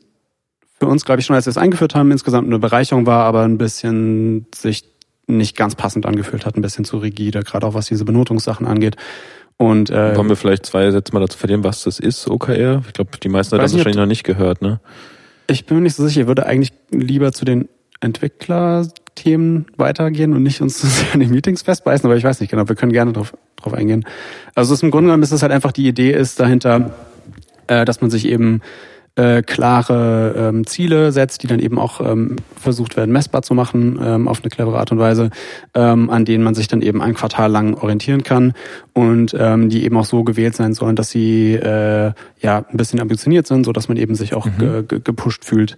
für uns, glaube ich, schon als wir es eingeführt haben, insgesamt eine Bereicherung war, aber ein bisschen sich nicht ganz passend angefühlt hat, ein bisschen zu rigide, gerade auch was diese Benotungssachen angeht. Und äh, Wollen wir vielleicht zwei Sätze mal dazu verlieren, was das ist, OKR? Ich glaube, die meisten haben ob- wahrscheinlich noch nicht gehört, ne? ich bin mir nicht so sicher, ich würde eigentlich lieber zu den Entwicklerthemen weitergehen und nicht uns zu sehr an den Meetings festbeißen, aber ich weiß nicht genau, wir können gerne drauf, drauf eingehen. Also es ist im Grunde genommen ist es halt einfach die Idee ist dahinter, äh, dass man sich eben äh, klare ähm, Ziele setzt, die dann eben auch ähm, versucht werden, messbar zu machen ähm, auf eine clevere Art und Weise, ähm, an denen man sich dann eben ein Quartal lang orientieren kann und ähm, die eben auch so gewählt sein sollen, dass sie äh, ja ein bisschen ambitioniert sind, so dass man eben sich auch Mhm. ge ge gepusht fühlt,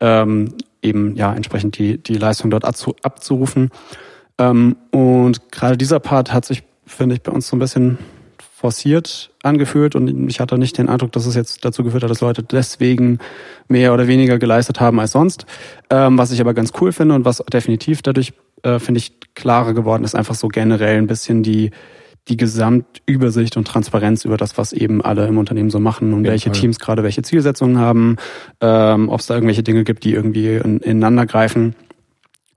ähm, eben ja entsprechend die die Leistung dort abzu abzurufen. Ähm, und gerade dieser Part hat sich, finde ich, bei uns so ein bisschen forciert angefühlt und ich hatte nicht den Eindruck, dass es jetzt dazu geführt hat, dass Leute deswegen mehr oder weniger geleistet haben als sonst. Ähm, was ich aber ganz cool finde und was definitiv dadurch, äh, finde ich, klarer geworden ist, einfach so generell ein bisschen die die Gesamtübersicht und Transparenz über das, was eben alle im Unternehmen so machen und welche Fall. Teams gerade welche Zielsetzungen haben, ähm, ob es da irgendwelche Dinge gibt, die irgendwie in, ineinander greifen.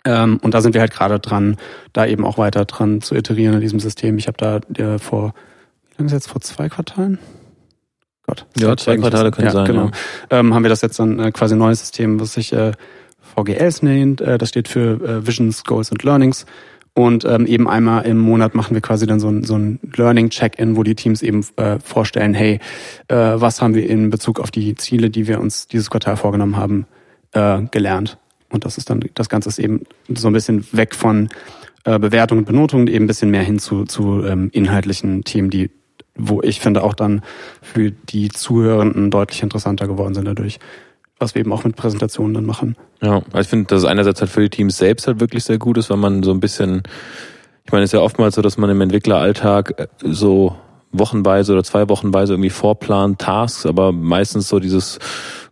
Ähm, und da sind wir halt gerade dran, da eben auch weiter dran zu iterieren in diesem System. Ich habe da äh, vor, wie lange ist jetzt, vor zwei Quartalen? Gott. Ja, zwei Quartale können ja, sein, Genau. ja. Ähm, haben wir das jetzt dann äh, quasi ein neues System, was sich äh, VGS nennt. Äh, das steht für äh, Visions, Goals and Learnings. Und ähm, eben einmal im Monat machen wir quasi dann so ein, so ein Learning-Check-In, wo die Teams eben äh, vorstellen, hey, äh, was haben wir in Bezug auf die Ziele, die wir uns dieses Quartal vorgenommen haben, äh, gelernt. Und das ist dann, das Ganze ist eben so ein bisschen weg von äh, Bewertung und Benotung, eben ein bisschen mehr hin zu, zu ähm, inhaltlichen Themen, die, wo ich finde, auch dann für die Zuhörenden deutlich interessanter geworden sind dadurch. Was wir eben auch mit Präsentationen dann machen. Ja, also ich finde, dass es einerseits halt für die Teams selbst halt wirklich sehr gut ist, weil man so ein bisschen, ich meine, es ist ja oftmals so, dass man im Entwickleralltag äh, so wochenweise oder zwei Wochenweise irgendwie vorplant, Tasks, aber meistens so dieses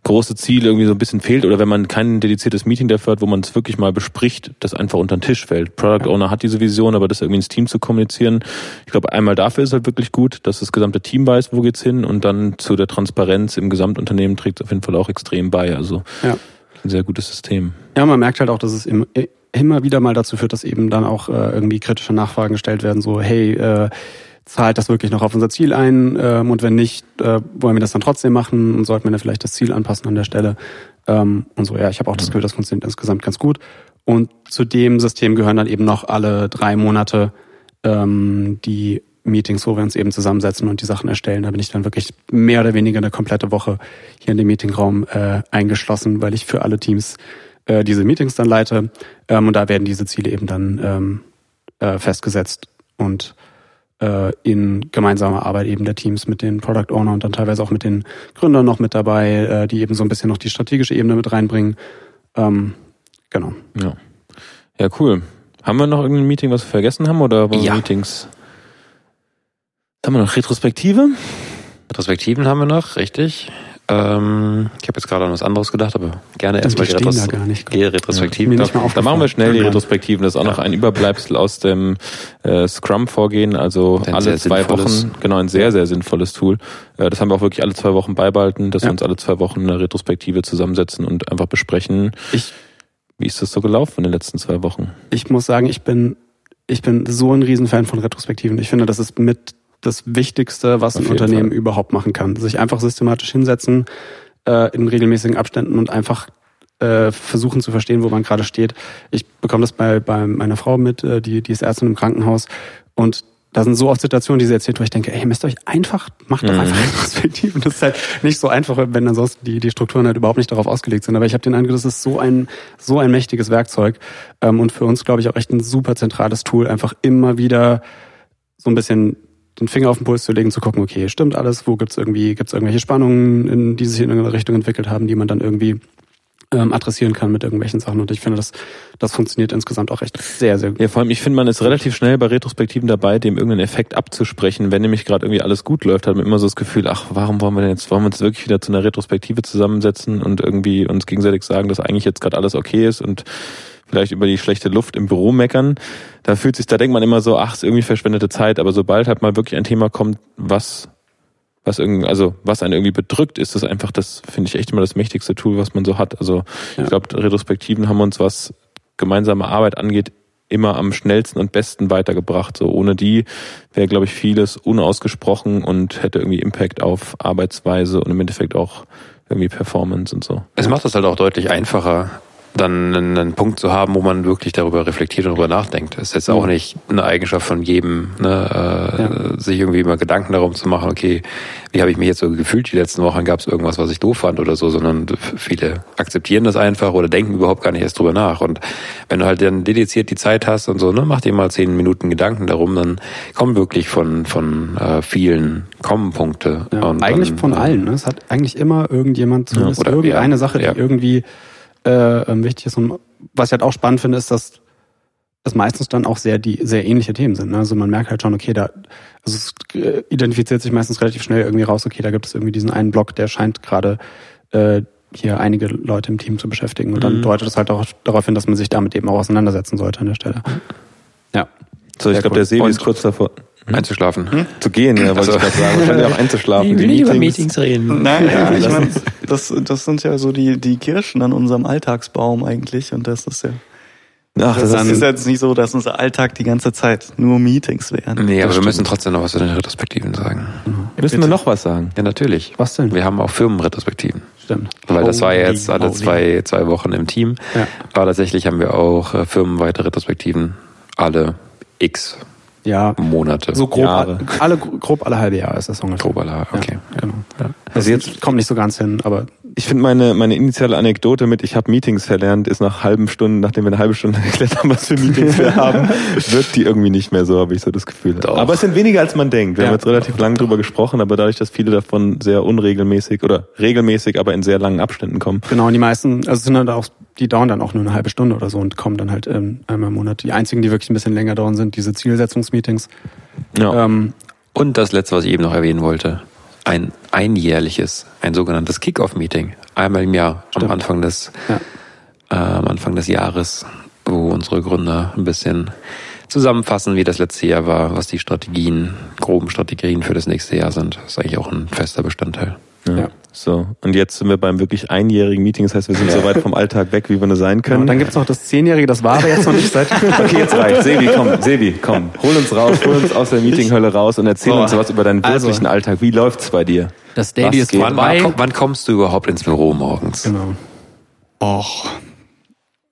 große Ziel irgendwie so ein bisschen fehlt oder wenn man kein dediziertes Meeting dafür hat, wo man es wirklich mal bespricht, das einfach unter den Tisch fällt. Product Owner hat diese Vision, aber das irgendwie ins Team zu kommunizieren, ich glaube, einmal dafür ist halt wirklich gut, dass das gesamte Team weiß, wo geht's hin und dann zu der Transparenz im Gesamtunternehmen trägt es auf jeden Fall auch extrem bei. Also Ja. ein sehr gutes System. Ja, man merkt halt auch, dass es im, immer wieder mal dazu führt, dass eben dann auch äh, irgendwie kritische Nachfragen gestellt werden, so, hey, äh, zahlt das wirklich noch auf unser Ziel ein? Ähm, und wenn nicht, äh, wollen wir das dann trotzdem machen und sollten wir dann vielleicht das Ziel anpassen an der Stelle? Ähm, und so, ja, ich habe auch das Gefühl, das funktioniert insgesamt ganz gut. Und zu dem System gehören dann eben noch alle drei Monate ähm, die Meetings, wo wir uns eben zusammensetzen und die Sachen erstellen. Da bin ich dann wirklich mehr oder weniger eine komplette Woche hier in dem Meetingraum äh, eingeschlossen, weil ich für alle Teams äh, diese Meetings dann leite. Ähm, und da werden diese Ziele eben dann ähm, äh, festgesetzt und äh, in gemeinsamer Arbeit eben der Teams mit den Product Owner und dann teilweise auch mit den Gründern noch mit dabei, äh, die eben so ein bisschen noch die strategische Ebene mit reinbringen. Ähm, genau. Ja. Ja, cool. Haben wir noch irgendein Meeting, was wir vergessen haben oder Ja. Meetings? Haben wir noch Retrospektive? Retrospektiven haben wir noch, richtig. Ähm, ich habe jetzt gerade an was anderes gedacht, aber gerne erstmal die, Retros da gar nicht. die Retrospektiven. Mal Da machen wir schnell die. Retrospektiven. Das ist auch noch ein Überbleibsel aus dem äh, Scrum-Vorgehen. Also Ein alle zwei Wochen, genau, ein sehr, sehr sinnvolles Tool. Äh, das haben wir auch wirklich alle zwei Wochen beibehalten, dass Ja. wir uns alle zwei Wochen eine Retrospektive zusammensetzen und einfach besprechen, Ich wie ist das so gelaufen in den letzten zwei Wochen. ich muss sagen, ich bin, ich bin so ein Riesenfan von Retrospektiven. Ich finde, das ist mit das Wichtigste, was Auf ein Unternehmen Fall. überhaupt machen kann. Sich einfach systematisch hinsetzen, äh, in regelmäßigen Abständen und einfach äh, versuchen zu verstehen, wo man gerade steht. Ich bekomme das bei, bei meiner Frau mit, äh, die, die ist Ärztin im Krankenhaus und da sind so oft Situationen, die sie erzählt, wo ich denke, ey, messt euch einfach, macht doch Mhm. einfach Retrospektiven. Das ist halt nicht so einfach, wenn ansonsten die, die Strukturen halt überhaupt nicht darauf ausgelegt sind. Aber ich habe den Eindruck, das ist so ein, so ein mächtiges Werkzeug ähm, und für uns, glaube ich, auch echt ein super zentrales Tool, einfach immer wieder so ein bisschen den Finger auf den Puls zu legen, zu gucken, okay, stimmt alles, wo gibt's irgendwie, gibt's irgendwelche Spannungen, in, die sich in irgendeine Richtung entwickelt haben, die man dann irgendwie ähm, adressieren kann mit irgendwelchen Sachen. Und ich finde, das, das funktioniert insgesamt auch echt sehr, sehr gut. Ja, vor allem, ich finde, man ist relativ schnell bei Retrospektiven dabei, dem irgendeinen Effekt abzusprechen. Wenn nämlich gerade irgendwie alles gut läuft, hat man immer so das Gefühl, ach, warum wollen wir denn jetzt, wollen wir uns wirklich wieder zu einer Retrospektive zusammensetzen und irgendwie uns gegenseitig sagen, dass eigentlich jetzt gerade alles okay ist und vielleicht über die schlechte Luft im Büro meckern. Da fühlt sich, da denkt man immer so, ach, ist irgendwie verschwendete Zeit, aber sobald halt mal wirklich ein Thema kommt, was was irgendwie, also was einen irgendwie bedrückt, ist das einfach das, finde ich echt immer das mächtigste Tool, was man so hat. Also Ja. ich glaube, Retrospektiven haben uns, was gemeinsame Arbeit angeht, immer am schnellsten und besten weitergebracht. So ohne die wäre, glaube ich, vieles unausgesprochen und hätte irgendwie Impact auf Arbeitsweise und im Endeffekt auch irgendwie Performance und so. Es macht das halt auch deutlich einfacher, dann einen, einen Punkt zu haben, wo man wirklich darüber reflektiert und darüber nachdenkt. Das ist jetzt auch Mhm. nicht eine Eigenschaft von jedem, ne, äh, sich irgendwie mal Gedanken darum zu machen, okay, wie habe ich mich jetzt so gefühlt die letzten Wochen, gab es irgendwas, was ich doof fand oder so, sondern viele akzeptieren das einfach oder denken überhaupt gar nicht erst drüber nach. Und wenn du halt dann dediziert die Zeit hast und so, ne, mach dir mal zehn Minuten Gedanken darum, dann kommen wirklich von, von äh, vielen kommen Punkte. Ja, und eigentlich dann, von äh, allen. Ne? Es hat eigentlich immer irgendjemand, zumindest oder- irgendeine ja, Sache, die ja. irgendwie äh, ähm, wichtig ist. Und was ich halt auch spannend finde, ist, dass das meistens dann auch sehr die sehr ähnliche Themen sind. Ne? Also man merkt halt schon, okay, da also es äh, identifiziert sich meistens relativ schnell irgendwie raus, okay, da gibt es irgendwie diesen einen Block, der scheint gerade äh, hier einige Leute im Team zu beschäftigen. Und dann Mhm. deutet es halt auch darauf hin, dass man sich damit eben auch auseinandersetzen sollte an der Stelle. Ja. So, ich glaube, cool. der Sebi ist kurz davor Einzuschlafen. zu gehen, ja, wollte Also- ich gerade sagen. Wahrscheinlich auch einzuschlafen. Die Meetings. reden. Nein, ja, ich meine, das, das sind ja so die, die Kirschen an unserem Alltagsbaum eigentlich. Und das ist ja. Ach, Das, das ist jetzt nicht so, dass unser Alltag die ganze Zeit nur Meetings wären. Nee, aber wir stimmt. müssen trotzdem noch was zu den Retrospektiven sagen. Müssen wir noch was sagen? Ja, natürlich. Was denn? Wir haben auch Firmenretrospektiven. Stimmt. Weil das war ja jetzt Holy alle moly. zwei, zwei Wochen im Team. Ja. Aber tatsächlich haben wir auch äh, firmenweite Retrospektiven alle x Ja. Monate. So grob, Jahre. alle, grob alle halbe Jahr ist das ungefähr. Grob alle, okay. Ja, genau. Ja. Also jetzt kommt nicht so ganz hin, aber Ich finde meine, meine initiale Anekdote mit, ich habe Meetings verlernt, ist nach halben Stunden, nachdem wir eine halbe Stunde erklärt haben, was für Meetings wir haben, wirkt die irgendwie nicht mehr so, habe ich so das Gefühl. Doch. Aber es sind weniger als man denkt. Wir Ja. haben jetzt relativ lang drüber gesprochen, aber dadurch, dass viele davon sehr unregelmäßig oder regelmäßig, aber in sehr langen Abständen kommen. genau, und die meisten, also es sind halt auch, die dauern dann auch nur eine halbe Stunde oder so und kommen dann halt ähm, einmal im Monat. Die einzigen, die wirklich ein bisschen länger dauern, sind diese Zielsetzungsmeetings. Ja. Ähm, Und das letzte, was ich eben noch erwähnen wollte. Ein einjährliches, ein sogenanntes Kick-Off-Meeting. Einmal im Jahr, am Stimmt. Anfang des, ja. äh, am Anfang des Jahres, wo unsere Gründer ein bisschen zusammenfassen, wie das letzte Jahr war, was die Strategien, groben Strategien für das nächste Jahr sind. Das ist eigentlich auch ein fester Bestandteil. Ja. Ja. So. Und jetzt sind wir beim wirklich einjährigen Meeting. Das heißt, wir sind so weit vom Alltag weg, wie wir nur sein Genau, können. und dann gibt's noch das Zehnjährige, das war aber jetzt noch nicht seit. Okay, jetzt reicht. Sebi, komm, Sebi, komm. Hol uns raus, hol uns aus der Meetinghölle raus und erzähl So. uns was über deinen Also. wirklichen Alltag. Wie läuft's bei dir? Das Daily Was ist geht? Wann, vorbei. wann, wann kommst du überhaupt ins Büro morgens? Genau. Och,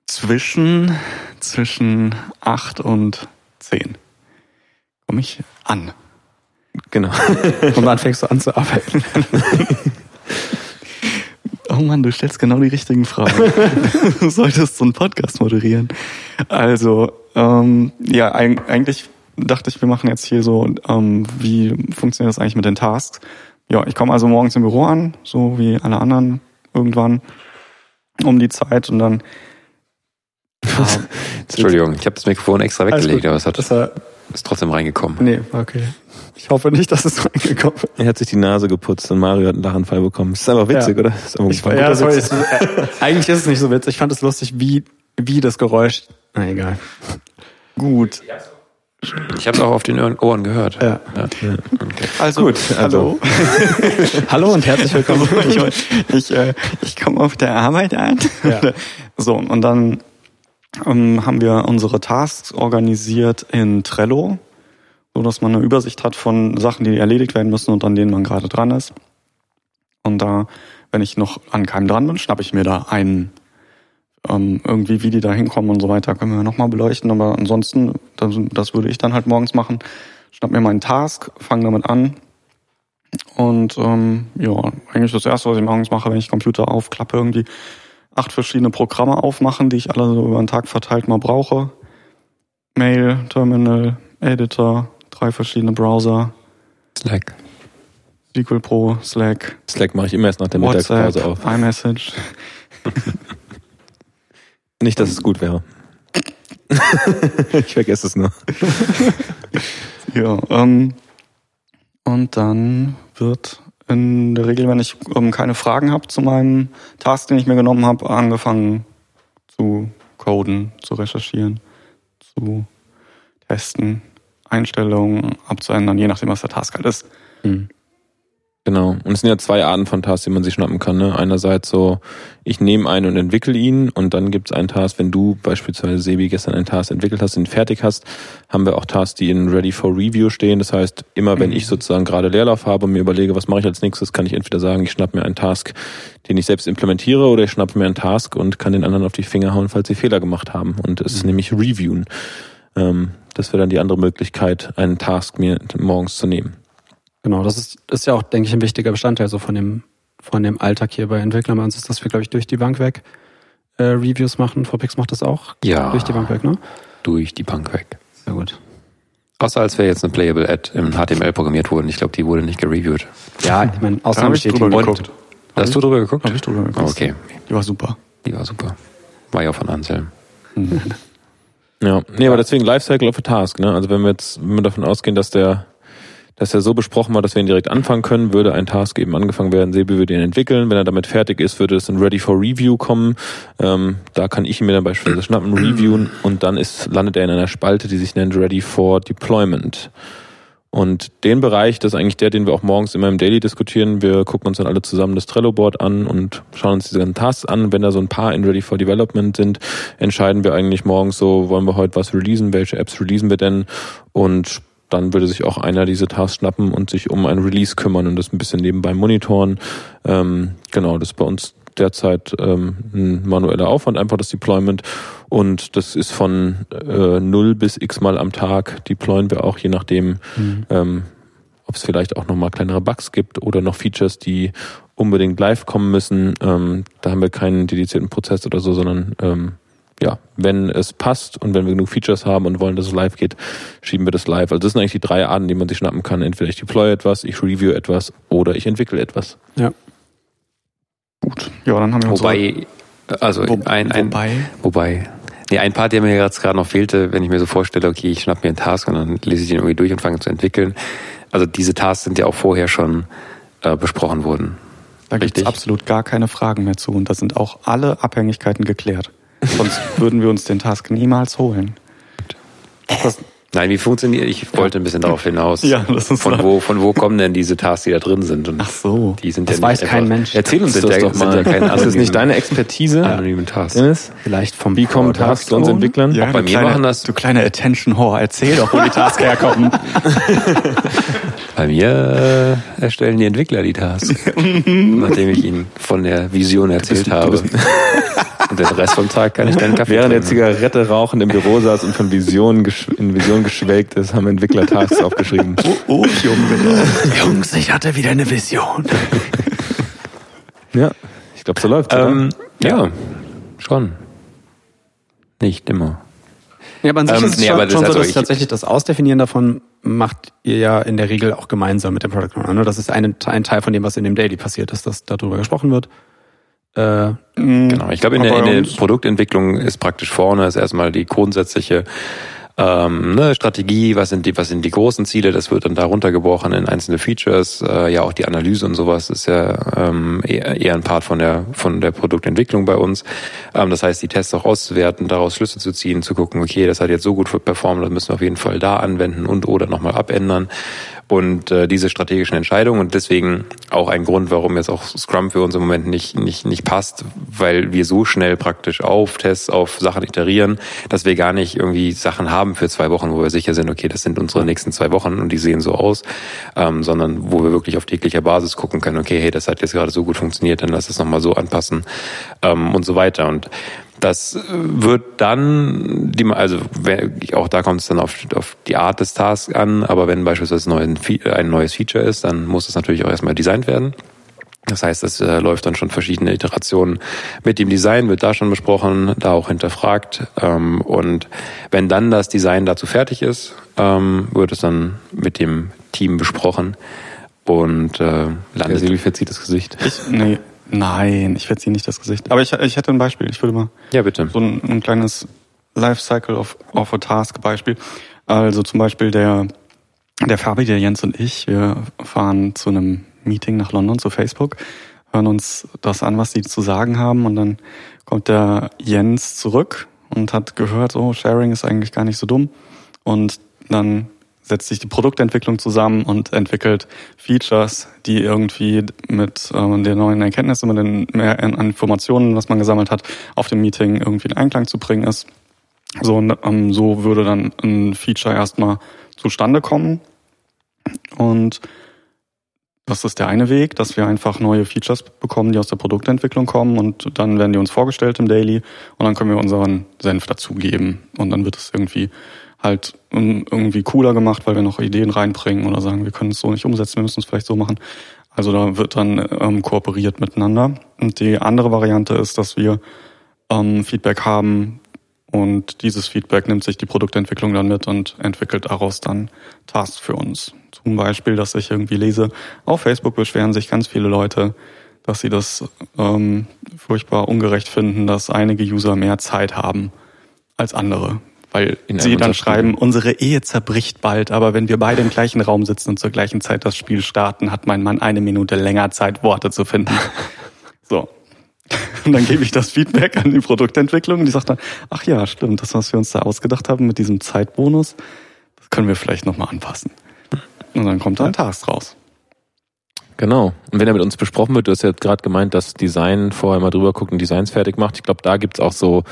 zwischen, zwischen acht und zehn komme ich an. Genau. Und dann fängst du an zu arbeiten. Oh Mann, du stellst genau die richtigen Fragen. du solltest so einen Podcast moderieren. Also, ähm, ja, eig eigentlich dachte ich, wir machen jetzt hier so, ähm, wie funktioniert das eigentlich mit den Tasks? Ja, ich komme also morgens im Büro an, so wie alle anderen irgendwann um die Zeit und dann Entschuldigung, ich habe das Mikrofon extra weggelegt, aber es hat, Das war, ist trotzdem reingekommen. nee, okay. Ich hoffe nicht, dass es reingekommen ist. Er hat sich die Nase geputzt und Mario hat einen Lachenfall bekommen. Das ist einfach witzig, Ja. oder? Das ist einfach Ich, ein ja, sorry, es, äh, eigentlich ist es nicht so witzig. Ich fand es lustig, wie, wie das Geräusch. Na egal. gut. Ich habe es auch auf den Ohren- gehört. Ja. Also, Gut, also- hallo. Hallo und herzlich willkommen. ich ich, äh, ich komme auf der Arbeit an. Ja. So, und dann ähm, haben wir unsere Tasks organisiert in Trello, so dass man eine Übersicht hat von Sachen, die erledigt werden müssen und an denen man gerade dran ist. Und da, wenn ich noch an keinem dran bin, schnappe ich mir da einen ähm, irgendwie, wie die da hinkommen und so weiter, können wir nochmal beleuchten. Aber ansonsten, das, das würde ich dann halt morgens machen. Schnapp mir meinen Task, fange damit an. Und ähm, ja, eigentlich das erste, was ich morgens mache, wenn ich Computer aufklappe, irgendwie acht verschiedene Programme aufmachen, die ich alle so über den Tag verteilt mal brauche. Mail, Terminal, Editor, drei verschiedene Browser, Slack. SQL Pro, Slack, Slack mache ich immer erst nach der WhatsApp, Mittagspause auf. iMessage. Nicht, dass es gut wäre. ich vergesse es nur. Ja, ähm, und dann wird in der Regel, wenn ich ähm, keine Fragen habe zu meinem Task, den ich mir genommen habe, angefangen zu coden, zu recherchieren, zu testen, Einstellungen abzuändern, je nachdem, was der Task halt ist. Hm. Genau. Und es sind ja zwei Arten von Tasks, die man sich schnappen kann. Ne? Einerseits so, ich nehme einen und entwickle ihn und dann gibt es einen Task, wenn du beispielsweise Sebi gestern einen Task entwickelt hast, den fertig hast, haben wir auch Tasks, die in Ready for Review stehen. Das heißt, immer wenn ich sozusagen gerade Leerlauf habe und mir überlege, was mache ich als nächstes, kann ich entweder sagen, ich schnapp mir einen Task, den ich selbst implementiere, oder ich schnappe mir einen Task und kann den anderen auf die Finger hauen, falls sie Fehler gemacht haben. Und es ist nämlich Reviewen. Ähm, das wäre dann die andere Möglichkeit, einen Task mir morgens zu nehmen. Genau, das ist, ist ja auch, denke ich, ein wichtiger Bestandteil so von dem, von dem Alltag hier bei Entwicklern. Bei uns ist, dass wir, glaube ich, durch die Bank weg äh, Reviews machen. VPix macht das auch Ja. durch die Bank weg, ne? Durch die Bank weg. Sehr gut. Außer als wäre jetzt eine Playable Ad im HTML programmiert worden. Ich glaube, die wurde nicht gereviewt. Ja, ich meine, habe Ausnahme ich steht drüber geguckt. Hast du drüber geguckt? Habe ich drüber geguckt. Okay, Die war super. die war super. War ja von Anselm. Ja, nee, aber deswegen Lifecycle of a Task, ne? Also wenn wir jetzt, wenn wir davon ausgehen, dass der, dass er so besprochen war, dass wir ihn direkt anfangen können, würde ein Task eben angefangen werden, Sebi würde ihn entwickeln. Wenn er damit fertig ist, würde es in Ready for Review kommen. Ähm, da kann ich ihn mir dann beispielsweise schnappen, reviewen und dann ist, landet er in einer Spalte, die sich nennt Ready for Deployment. Und den Bereich, das ist eigentlich der, den wir auch morgens immer im Daily diskutieren. Wir gucken uns dann alle zusammen das Trello-Board an und schauen uns diese ganzen Tasks an. Wenn da so ein paar in Ready for Development sind, entscheiden wir eigentlich morgens so, wollen wir heute was releasen, welche Apps releasen wir denn? Und dann würde sich auch einer diese Tasks schnappen und sich um ein Release kümmern und das ein bisschen nebenbei monitoren. Ähm, genau, das ist bei uns derzeit ähm, ein manueller Aufwand, einfach das Deployment. Und das ist von äh, null bis x mal am Tag deployen wir auch, je nachdem, ähm, ob es vielleicht auch nochmal kleinere Bugs gibt oder noch Features, die unbedingt live kommen müssen. Ähm, da haben wir keinen dedizierten Prozess oder so, sondern ähm, ja, wenn es passt und wenn wir genug Features haben und wollen, dass es live geht, schieben wir das live. Also das sind eigentlich die drei Arten, die man sich schnappen kann. Entweder ich deploy etwas, ich review etwas oder ich entwickle etwas. Ja. Gut. Ja, dann haben wir uns Wobei, also Wo- ein, ein, wobei? wobei, nee, ein Part, der mir jetzt gerade noch fehlte, wenn ich mir so vorstelle, okay, ich schnapp mir einen Task und dann lese ich den irgendwie durch und fange zu entwickeln. Also diese Tasks sind ja auch vorher schon äh, besprochen worden. Da gibt es absolut gar keine Fragen mehr zu. Und da sind auch alle Abhängigkeiten geklärt. Sonst würden wir uns den Task niemals holen. Das, Nein, wie funktioniert? Ich wollte ein bisschen darauf hinaus. Ja, das ist von wo, von wo kommen denn diese Tasks, die da drin sind? Und ach so. die sind Das ja weiß nicht kein einfach- Mensch. Erzähl uns das ja, doch mal. Sind ja keine das ist nicht deine Expertise, anonymen Tasks. Dennis? Vielleicht vom Wie kommen Tasks zu uns? Entwicklern? Ja, bei du mir kleine, machen das- Du kleine Attention Whore, erzähl doch, wo die Tasks herkommen. Bei mir äh, erstellen die Entwickler die Tasks, nachdem ich ihnen von der Vision erzählt habe. Und den Rest vom Tag kann ich dann Kaffee Während der trinken. Zigarette rauchend im Büro saß und von Visionen in Vision geschwelgt ist, haben Entwickler Tasks aufgeschrieben. Oh, Junge. Jungs, ich hatte wieder eine Vision. Ja, ich glaube, so läuft's. oder? Ähm, ja, schon. Nicht immer. Ja, aber an sich Ähm, ist es nee, schon, schon so, also dass ich- tatsächlich das Ausdefinieren davon macht ihr ja in der Regel auch gemeinsam mit dem Product Owner. Ne? Das ist ein, ein Teil von dem, was in dem Daily passiert ist, dass darüber gesprochen wird. Äh, Genau. Ich glaube, in, in der Produktentwicklung ist praktisch vorne ist erstmal die grundsätzliche ähm, ne, Strategie, was sind die, was sind die großen Ziele, das wird dann da runtergebrochen in einzelne Features, äh, ja auch die Analyse und sowas ist ja ähm, eher, eher ein Part von der von der Produktentwicklung bei uns. Ähm, das heißt, die Tests auch auszuwerten, daraus Schlüsse zu ziehen, zu gucken, okay, das hat jetzt so gut performt, das müssen wir auf jeden Fall da anwenden und oder nochmal abändern. Und äh, diese strategischen Entscheidungen und deswegen auch ein Grund, warum jetzt auch Scrum für uns im Moment nicht, nicht, nicht passt, weil wir so schnell praktisch auf Tests, auf Sachen iterieren, dass wir gar nicht irgendwie Sachen haben für zwei Wochen, wo wir sicher sind, okay, das sind unsere nächsten zwei Wochen und die sehen so aus, ähm, sondern wo wir wirklich auf täglicher Basis gucken können, okay, hey, das hat jetzt gerade so gut funktioniert, dann lass es nochmal so anpassen ähm, und so weiter. Und das äh, wird dann, die, also auch da kommt es dann auf, auf die Art des Tasks an, aber wenn beispielsweise ein, neuen, ein neues Feature ist, dann muss es natürlich auch erstmal designt werden. Das heißt, es äh, läuft dann schon verschiedene Iterationen mit dem Design, wird da schon besprochen, da auch hinterfragt. Ähm, und wenn dann das Design dazu fertig ist, ähm, wird es dann mit dem Team besprochen und äh, Der landet. Sebi verzieht das Gesicht. Nee, nein, ich verziehe nicht das Gesicht. Aber ich, ich hätte ein Beispiel. Ich würde mal Ja, bitte. so ein, ein kleines Lifecycle of, of a Task Beispiel. Also zum Beispiel der, der Fabi, der Jens und ich, wir fahren zu einem Meeting nach London zu Facebook, hören uns das an, was die zu sagen haben und dann kommt der Jens zurück und hat gehört, oh, Sharing ist eigentlich gar nicht so dumm und dann setzt sich die Produktentwicklung zusammen und entwickelt Features, die irgendwie mit ähm, den neuen Erkenntnissen, mit den mehr Informationen, was man gesammelt hat, auf dem Meeting irgendwie in Einklang zu bringen ist. So, ähm, so würde dann ein Feature erstmal zustande kommen. Und das ist der eine Weg, dass wir einfach neue Features bekommen, die aus der Produktentwicklung kommen und dann werden die uns vorgestellt im Daily und dann können wir unseren Senf dazugeben und dann wird es irgendwie halt irgendwie cooler gemacht, weil wir noch Ideen reinbringen oder sagen, wir können es so nicht umsetzen, wir müssen es vielleicht so machen. Also da wird dann ähm, kooperiert miteinander. Und die andere Variante ist, dass wir ähm, Feedback haben und dieses Feedback nimmt sich die Produktentwicklung dann mit und entwickelt daraus dann Tasks für uns. Zum Beispiel, dass ich irgendwie lese, auf Facebook beschweren sich ganz viele Leute, dass sie das ähm, furchtbar ungerecht finden, dass einige User mehr Zeit haben als andere. Weil sie dann schreiben, unsere Ehe zerbricht bald, aber wenn wir beide im gleichen Raum sitzen und zur gleichen Zeit das Spiel starten, hat mein Mann eine Minute länger Zeit, Worte zu finden. so. Und dann gebe ich das Feedback an die Produktentwicklung und die sagt dann, ach ja, stimmt, das, was wir uns da ausgedacht haben mit diesem Zeitbonus, das können wir vielleicht nochmal anpassen. Und dann kommt da ein Task raus. Genau. Und wenn er mit uns besprochen wird, du hast ja gerade gemeint, dass Design vorher mal drüber guckt und Designs fertig macht. Ich glaube, da gibt's auch so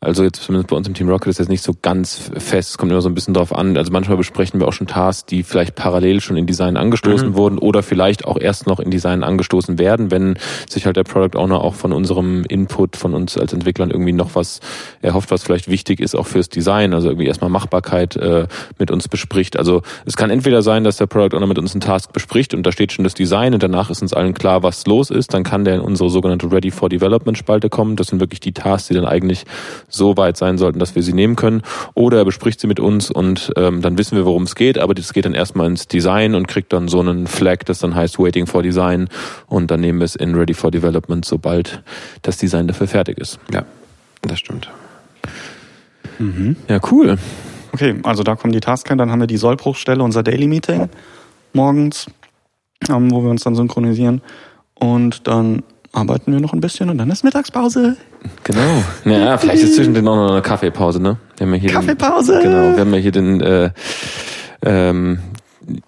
also jetzt zumindest bei uns im Team Rocket ist das nicht so ganz fest. Es kommt immer so ein bisschen drauf an. Also manchmal besprechen wir auch schon Tasks, die vielleicht parallel schon in Design angestoßen mhm. wurden oder vielleicht auch erst noch in Design angestoßen werden, wenn sich halt der Product Owner auch von unserem Input, von uns als Entwicklern irgendwie noch was erhofft, was vielleicht wichtig ist auch fürs Design. Also irgendwie erstmal Machbarkeit äh, mit uns bespricht. Also es kann entweder sein, dass der Product Owner mit uns einen Task bespricht und da steht schon das Design und danach ist uns allen klar, was los ist. Dann kann der in unsere sogenannte Ready for Development Spalte kommen. Das sind wirklich die Tasks, die dann eigentlich so weit sein sollten, dass wir sie nehmen können. Oder er bespricht sie mit uns und ähm, dann wissen wir, worum es geht. Aber das geht dann erstmal ins Design und kriegt dann so einen Flag, das dann heißt Waiting for Design. Und dann nehmen wir es in Ready for Development, sobald das Design dafür fertig ist. Ja, das stimmt. Mhm. Ja, cool. Okay, also da kommen die Tasks rein. Dann haben wir die Sollbruchstelle, unser Daily Meeting morgens, ähm, wo wir uns dann synchronisieren. Und dann arbeiten wir noch ein bisschen und dann ist Mittagspause. Genau. Ja, vielleicht ist zwischendrin auch noch eine Kaffeepause, ne? Wir haben ja hier Kaffeepause! Den, genau, wir haben ja hier den, äh, ähm,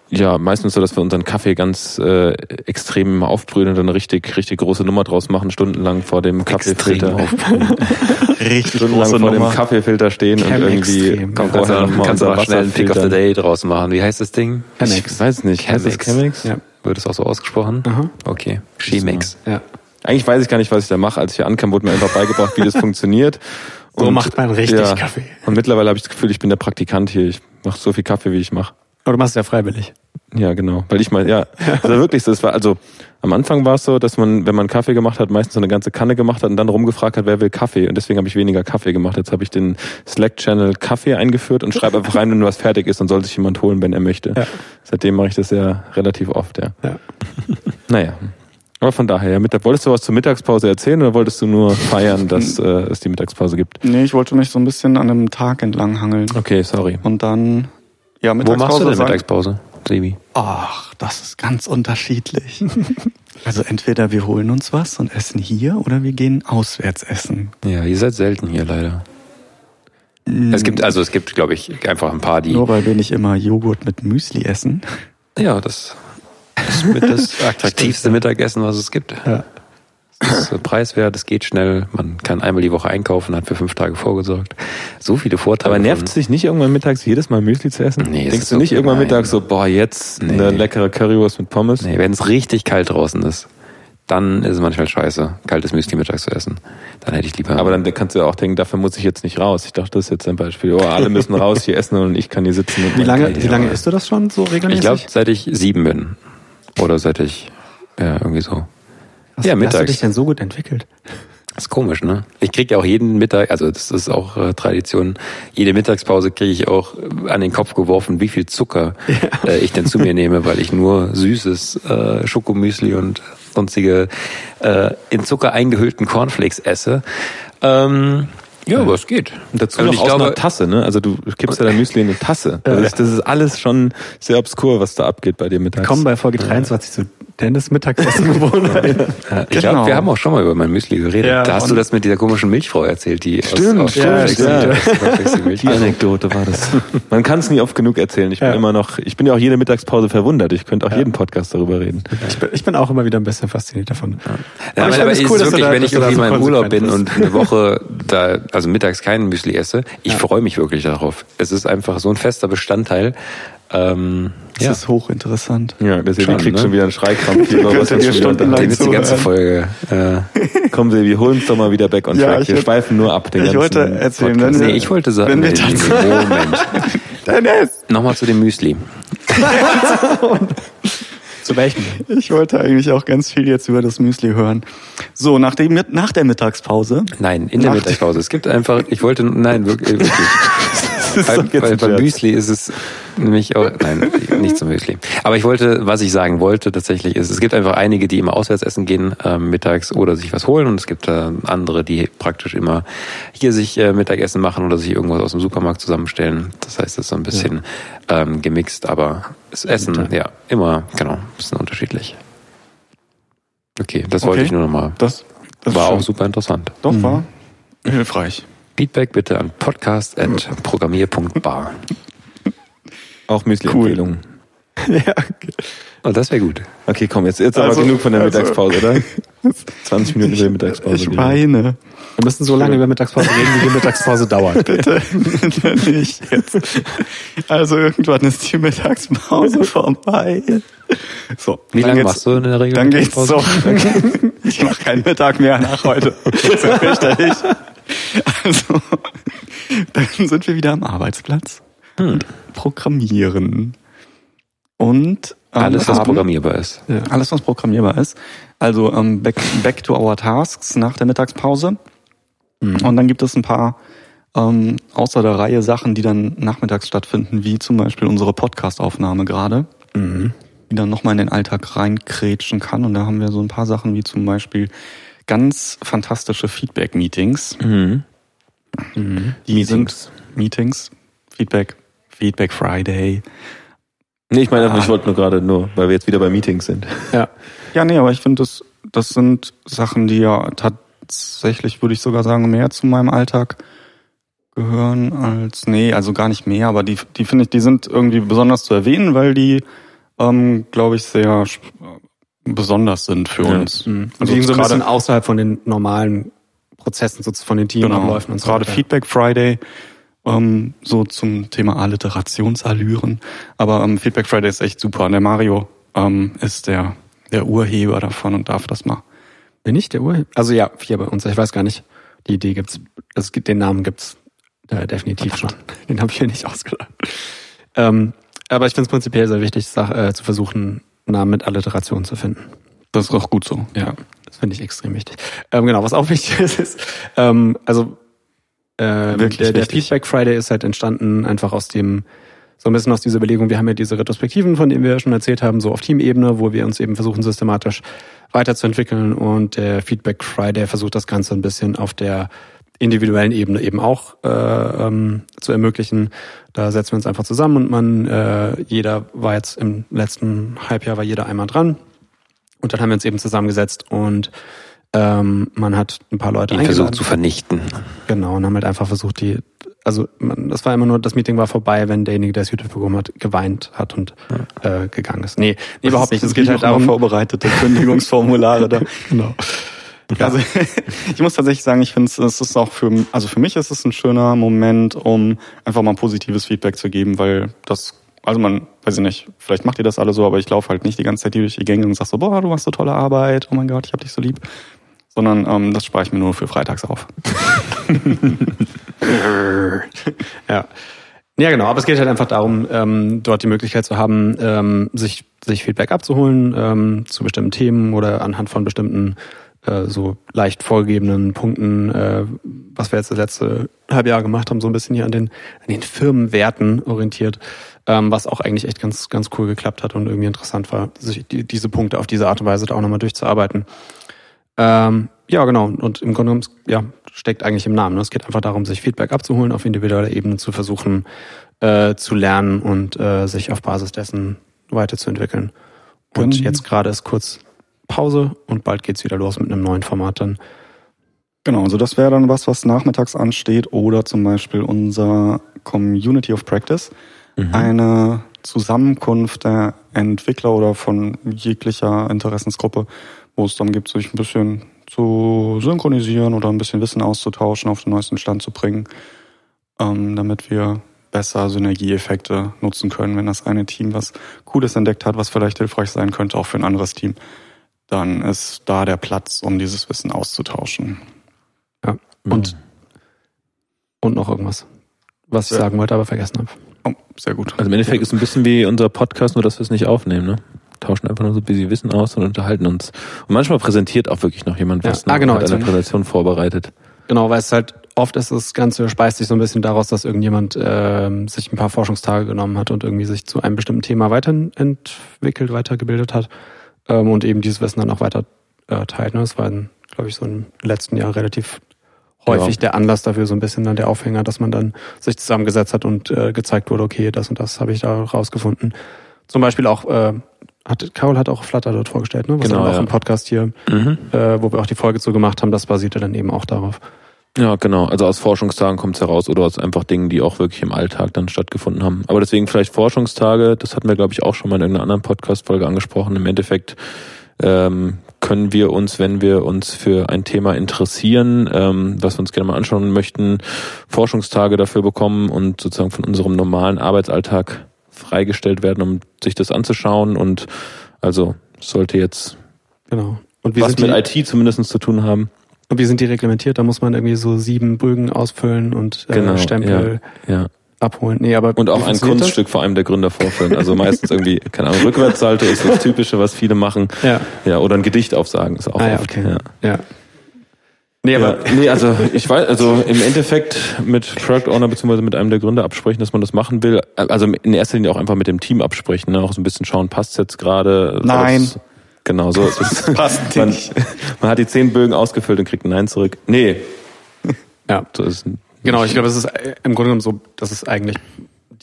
ja, meistens so, dass wir unseren Kaffee ganz äh, extrem aufbrühen und dann eine richtig, richtig große Nummer draus machen, stundenlang vor dem Kaffeefilter. richtig stundenlang vor Nummer. dem Kaffeefilter stehen Chem und irgendwie extrem. Komm, kannst du noch, kannst auch schnell einen Pick of the Day draus machen. Wie heißt das Ding? Chemex. Ich weiß nicht. Chemex. Chemex? Ja. Wird es auch so ausgesprochen? Aha. Okay. Chemex. Ja. Eigentlich weiß ich gar nicht, was ich da mache. Als ich hier ankam, wurde mir einfach beigebracht, wie das funktioniert. So und, macht man richtig ja, Kaffee. Und mittlerweile habe ich das Gefühl, ich bin der Praktikant hier. Ich mache so viel Kaffee, wie ich mache. Aber du machst es ja freiwillig. Ja, genau. Weil ich mal, ja, also wirklich, das war, also am Anfang war es so, dass man, wenn man Kaffee gemacht hat, meistens so eine ganze Kanne gemacht hat und dann rumgefragt hat, wer will Kaffee. Und deswegen habe ich weniger Kaffee gemacht. Jetzt habe ich den Slack-Channel Kaffee eingeführt und schreibe einfach rein, wenn was fertig ist, dann soll sich jemand holen, wenn er möchte. Ja. Seitdem mache ich das ja relativ oft, ja. ja. Naja. Aber von daher, Mittag, wolltest du was zur Mittagspause erzählen oder wolltest du nur feiern, dass äh, es die Mittagspause gibt? Nee, ich wollte mich so ein bisschen an dem Tag entlang hangeln. Okay, sorry. Und dann, ja, Mittagspause. Wo machst du denn Mittagspause, Sebi? Ach, das ist ganz unterschiedlich. also entweder wir holen uns was und essen hier oder wir gehen auswärts essen. Ja, ihr seid selten hier leider. Mm. Es gibt, also es gibt, glaube ich, einfach ein paar, die. Nur weil wir nicht immer Joghurt mit Müsli essen. Ja, das das ist das attraktivste Mittagessen, was es gibt. Ja. Es ist preiswert, es geht schnell, man kann einmal die Woche einkaufen, hat für fünf Tage vorgesorgt. So viele Vorteile. Aber nervt es dich nicht irgendwann mittags jedes Mal Müsli zu essen? Nee, Denkst du nicht irgendwann nein. mittags so, boah, jetzt nee. eine leckere Currywurst mit Pommes? Nee, wenn es richtig kalt draußen ist, dann ist es manchmal scheiße, kaltes Müsli mittags zu essen. Dann hätte ich lieber. Aber dann kannst du ja auch denken, dafür muss ich jetzt nicht raus. Ich dachte, das ist jetzt ein Beispiel. Oh, alle müssen raus hier essen und ich kann hier sitzen. wie lange, wie lange isst du das schon so regelmäßig? Ich glaube, seit ich sieben bin. Oder seit ich, ja, irgendwie so. Was, ja, mittags. hast du dich denn so gut entwickelt? Das ist komisch, ne? Ich kriege ja auch jeden Mittag, also das ist auch äh, Tradition, jede Mittagspause kriege ich auch an den Kopf geworfen, wie viel Zucker ja. äh, ich denn zu mir nehme, weil ich nur süßes äh, Schokomüsli und sonstige äh, in Zucker eingehüllten Cornflakes esse. Ähm, ja, aber es geht. Und dazu also noch aus glaube, einer Tasse, ne? Also du kippst ja dein Müsli in eine Tasse. Das, das, ist alles schon sehr obskur, was da abgeht bei dir mittags. Kommen bei Folge 23 zu Dennis Mittagessen Gewohnheiten. Ja, ich Genau. glaube, wir haben auch schon mal über mein Müsli geredet. Ja, da hast du das mit dieser komischen Milchfrau erzählt, die Stimmt, aus, aus stimmt, Cornflakes ja. die- Anekdote war das. Man kann es nie oft genug erzählen. Ich bin Ja. immer noch, ich bin ja auch jede Mittagspause verwundert. Ich könnte auch jeden Podcast darüber reden. Ich bin, ich bin auch immer wieder ein bisschen fasziniert davon. Ja, Aber ich aber, cool, ist du wirklich, da- wenn ich irgendwie so mal im Urlaub bin und eine Woche da, also mittags kein Müsli esse, ich freue mich wirklich darauf. Es ist einfach so ein fester Bestandteil. Ähm, Das ja, ist hochinteressant. Ja, der Silvi Schon, kriegt ne? schon wieder einen Schreikrampf. hier, was wir stundenlang jetzt die ganze. Folge. Äh, Komm, Silvi, hol uns doch mal wieder back on Ja, track. ich Wir würd- schweifen nur ab den ich ganzen wollte erzählen, Podcast. wenn nee, ich wollte sagen, Wenn wir tatsächlich- Moment. Dennis! Nochmal zu dem Müsli. Zu welchem? Ich wollte eigentlich auch ganz viel jetzt über das Müsli hören. So, nach, dem, nach der Mittagspause. Nein, in der Mittagspause. Es gibt einfach, ich wollte, nein, wirklich. wirklich. Ist Bei, bei, bei. Müsli ist es nämlich auch, nein, nicht zum Müsli. Aber ich wollte, was ich sagen wollte tatsächlich ist, es gibt einfach einige, die immer auswärts essen gehen ähm, mittags oder sich was holen und es gibt äh, andere, die praktisch immer hier sich äh, Mittagessen machen oder sich irgendwas aus dem Supermarkt zusammenstellen. Das heißt, es ist so ein bisschen ähm, gemixt, aber das Essen, ja, immer, genau, ein bisschen unterschiedlich. Okay, das wollte Okay. ich nur nochmal. Das, das War auch super interessant. Doch, war hilfreich. Feedback bitte an podcast.programmier.bar. Auch Müsli-Empfehlungen. ja, Oh, das wäre gut. Okay, komm, jetzt, jetzt Also- aber genug von der also- Mittagspause, oder? 20 Minuten über die Mittagspause. Ich geredet. weine. wir müssen so lange über Mittagspause reden, wie die Mittagspause dauert. Bitte, bitte nicht jetzt. Also irgendwann ist die Mittagspause vorbei. So. Wie lange machst du in der Regel? Dann geht's Mittagspause? so. Ich mache keinen Mittag mehr nach heute. Selbstverständlich. Also, dann sind wir wieder am Arbeitsplatz. und Programmieren. Und ähm, Alles, was haben- programmierbar ist. alles, was programmierbar ist. Also ähm, back, back to our tasks nach der Mittagspause. Und dann gibt es ein paar ähm, außer der Reihe Sachen, die dann nachmittags stattfinden, wie zum Beispiel unsere Podcast-Aufnahme gerade, die dann nochmal in den Alltag reinkrätschen kann. Und da haben wir so ein paar Sachen wie zum Beispiel ganz fantastische Feedback-Meetings. Mhm. Die Meetings. sind Meetings, Feedback, Feedback Friday. Nee, ich meine, Ah. ich wollte nur gerade nur, weil wir jetzt wieder bei Meetings sind. Ja. Ja, nee, aber ich finde, das, das sind Sachen, die ja tatsächlich, würde ich sogar sagen, mehr zu meinem Alltag gehören als, nee, also gar nicht mehr, aber die, die finde ich, die sind irgendwie besonders zu erwähnen, weil die, ähm, glaube ich, sehr besonders sind für Ja. uns. Mhm. Also Also liegen so ein gerade- bisschen außerhalb von den normalen Prozessen, so von den Teamabläufen und so Genau. Gerade weiter. Feedback Friday, ähm, so zum Thema Alliterationsallüren. Aber ähm, Feedback Friday ist echt super. Und der Mario ähm, ist der, der Urheber davon und darf das mal. Bin ich der Urheber? Also ja, hier bei uns. Ich weiß gar nicht. Die Idee gibt's. Es gibt den Namen gibt's äh, definitiv schon. Den habe ich hier nicht ausgedacht. Ähm, aber ich finde es prinzipiell sehr wichtig, Sach- äh, zu versuchen, Namen mit Alliteration zu finden. Das ist auch gut so. Ja, das finde ich extrem wichtig. Ähm, genau, was auch wichtig ist, ist ähm, also äh, Wirklich der, der. Feedback Friday ist halt entstanden einfach aus dem so ein bisschen aus dieser Überlegung, wir haben ja diese Retrospektiven, von denen wir ja schon erzählt haben, so auf Teamebene, wo wir uns eben versuchen, systematisch weiterzuentwickeln und der Feedback Friday versucht das Ganze ein bisschen auf der individuellen Ebene eben auch äh, ähm, zu ermöglichen. Da setzen wir uns einfach zusammen und man, äh, jeder war jetzt im letzten Halbjahr war jeder einmal dran. Und dann haben wir uns eben zusammengesetzt und ähm, man hat ein paar Leute Ihn versucht zu vernichten. Genau, und haben halt einfach versucht, die, also man, das war immer nur, das Meeting war vorbei, wenn derjenige, der das YouTube bekommen hat, geweint hat und äh, gegangen ist. Nee, nee überhaupt nicht. Es geht halt darum, vorbereitete Kündigungsformulare da. genau. Also ich muss tatsächlich sagen, ich finde es ist auch für also für mich ist es ein schöner Moment, um einfach mal positives Feedback zu geben, weil das also man weiß ich nicht, vielleicht macht ihr das alle so, aber ich laufe halt nicht die ganze Zeit durch die Gänge und sag so, boah, du machst so tolle Arbeit, oh mein Gott, ich hab dich so lieb, sondern ähm, das spare ich mir nur für freitags auf. Ja. Ja, genau, aber es geht halt einfach darum, ähm, dort die Möglichkeit zu haben, ähm, sich, sich Feedback abzuholen ähm, zu bestimmten Themen oder anhand von bestimmten äh, so leicht vorgegebenen Punkten, äh, was wir jetzt das letzte Halbjahr gemacht haben, so ein bisschen hier an den, an den Firmenwerten orientiert, ähm, was auch eigentlich echt ganz, ganz cool geklappt hat und irgendwie interessant war, sich die, diese Punkte auf diese Art und Weise da auch nochmal durchzuarbeiten. Ähm, ja, genau. Und im Grunde genommen, ja, steckt eigentlich im Namen. ne? Es geht einfach darum, sich Feedback abzuholen, auf individueller Ebene zu versuchen, äh, zu lernen und äh, sich auf Basis dessen weiterzuentwickeln. Und jetzt gerade ist kurz Pause und bald geht's wieder los mit einem neuen Format dann. Genau, also das wäre dann was, was nachmittags ansteht oder zum Beispiel unser Community of Practice, eine Zusammenkunft der Entwickler oder von jeglicher Interessensgruppe, wo es dann gibt, sich ein bisschen zu synchronisieren oder ein bisschen Wissen auszutauschen, auf den neuesten Stand zu bringen, ähm, damit wir besser Synergieeffekte nutzen können, wenn das eine Team was Cooles entdeckt hat, was vielleicht hilfreich sein könnte, auch für ein anderes Team. Dann ist da der Platz, um dieses Wissen auszutauschen. Ja. Und, und noch irgendwas, was ich Ja. sagen wollte, aber vergessen habe. Oh, sehr gut. Also im Endeffekt ist es ein bisschen wie unser Podcast, nur dass wir es nicht aufnehmen, ne? Tauschen einfach nur so ein bisschen Wissen aus und unterhalten uns. Und manchmal präsentiert auch wirklich noch jemand was. Ja. ne? Ah, genau, Hat eine also- Präsentation vorbereitet. Genau, weil es halt oft ist, das Ganze speist sich so ein bisschen daraus, dass irgendjemand ähm, sich ein paar Forschungstage genommen hat und irgendwie sich zu einem bestimmten Thema weiterentwickelt, weitergebildet hat ähm, und eben dieses Wissen dann auch weiter äh, teilt. Ne? Das war, glaube ich, so im letzten Jahr relativ häufig Ja. der Anlass dafür, so ein bisschen dann der Aufhänger, dass man dann sich zusammengesetzt hat und äh, gezeigt wurde, okay, das und das habe ich da rausgefunden. Zum Beispiel auch, äh, hat, Carol hat auch Flutter dort vorgestellt, ne? was Genau, dann auch ja. im Podcast hier, Mhm. äh, wo wir auch die Folge zu gemacht haben, das basierte dann eben auch darauf. Ja, genau. Also aus Forschungstagen kommt es heraus oder aus einfach Dingen, die auch wirklich im Alltag dann stattgefunden haben. Aber deswegen vielleicht Forschungstage, das hatten wir, glaube ich, auch schon mal in irgendeiner anderen Podcast-Folge angesprochen. Im Endeffekt ähm, können wir uns, wenn wir uns für ein Thema interessieren, ähm, was wir uns gerne mal anschauen möchten, Forschungstage dafür bekommen und sozusagen von unserem normalen Arbeitsalltag freigestellt werden, um sich das anzuschauen. Und also sollte jetzt Genau. Und was sind mit IT zumindest zu tun haben. Und wie sind die reglementiert? Da muss man irgendwie so sieben Bögen ausfüllen und äh, Genau, Stempel Ja. abholen. Nee, aber Und auch ein Kunststück vor allem der Gründer vorführen. Also meistens irgendwie, keine Ahnung, Rückwärtssalto ist das Typische, was viele machen. Das? Ja. Ja, oder ein Gedicht aufsagen ist auch Ah, ja, oft. okay. Ja. Ja. Nee, Ja, aber nee, also ich weiß, also im Endeffekt mit Product Owner beziehungsweise mit einem der Gründer absprechen, dass man das machen will. Also in erster Linie auch einfach mit dem Team absprechen, ne? auch so ein bisschen schauen, passt jetzt gerade. Nein. Das- Genau, so ist es. Passt man, nicht. man hat die zehn Bögen ausgefüllt und kriegt ein Nein zurück. Nee, ja, so ist genau. Ich glaube, es ist äh, im Grunde genommen so, dass es eigentlich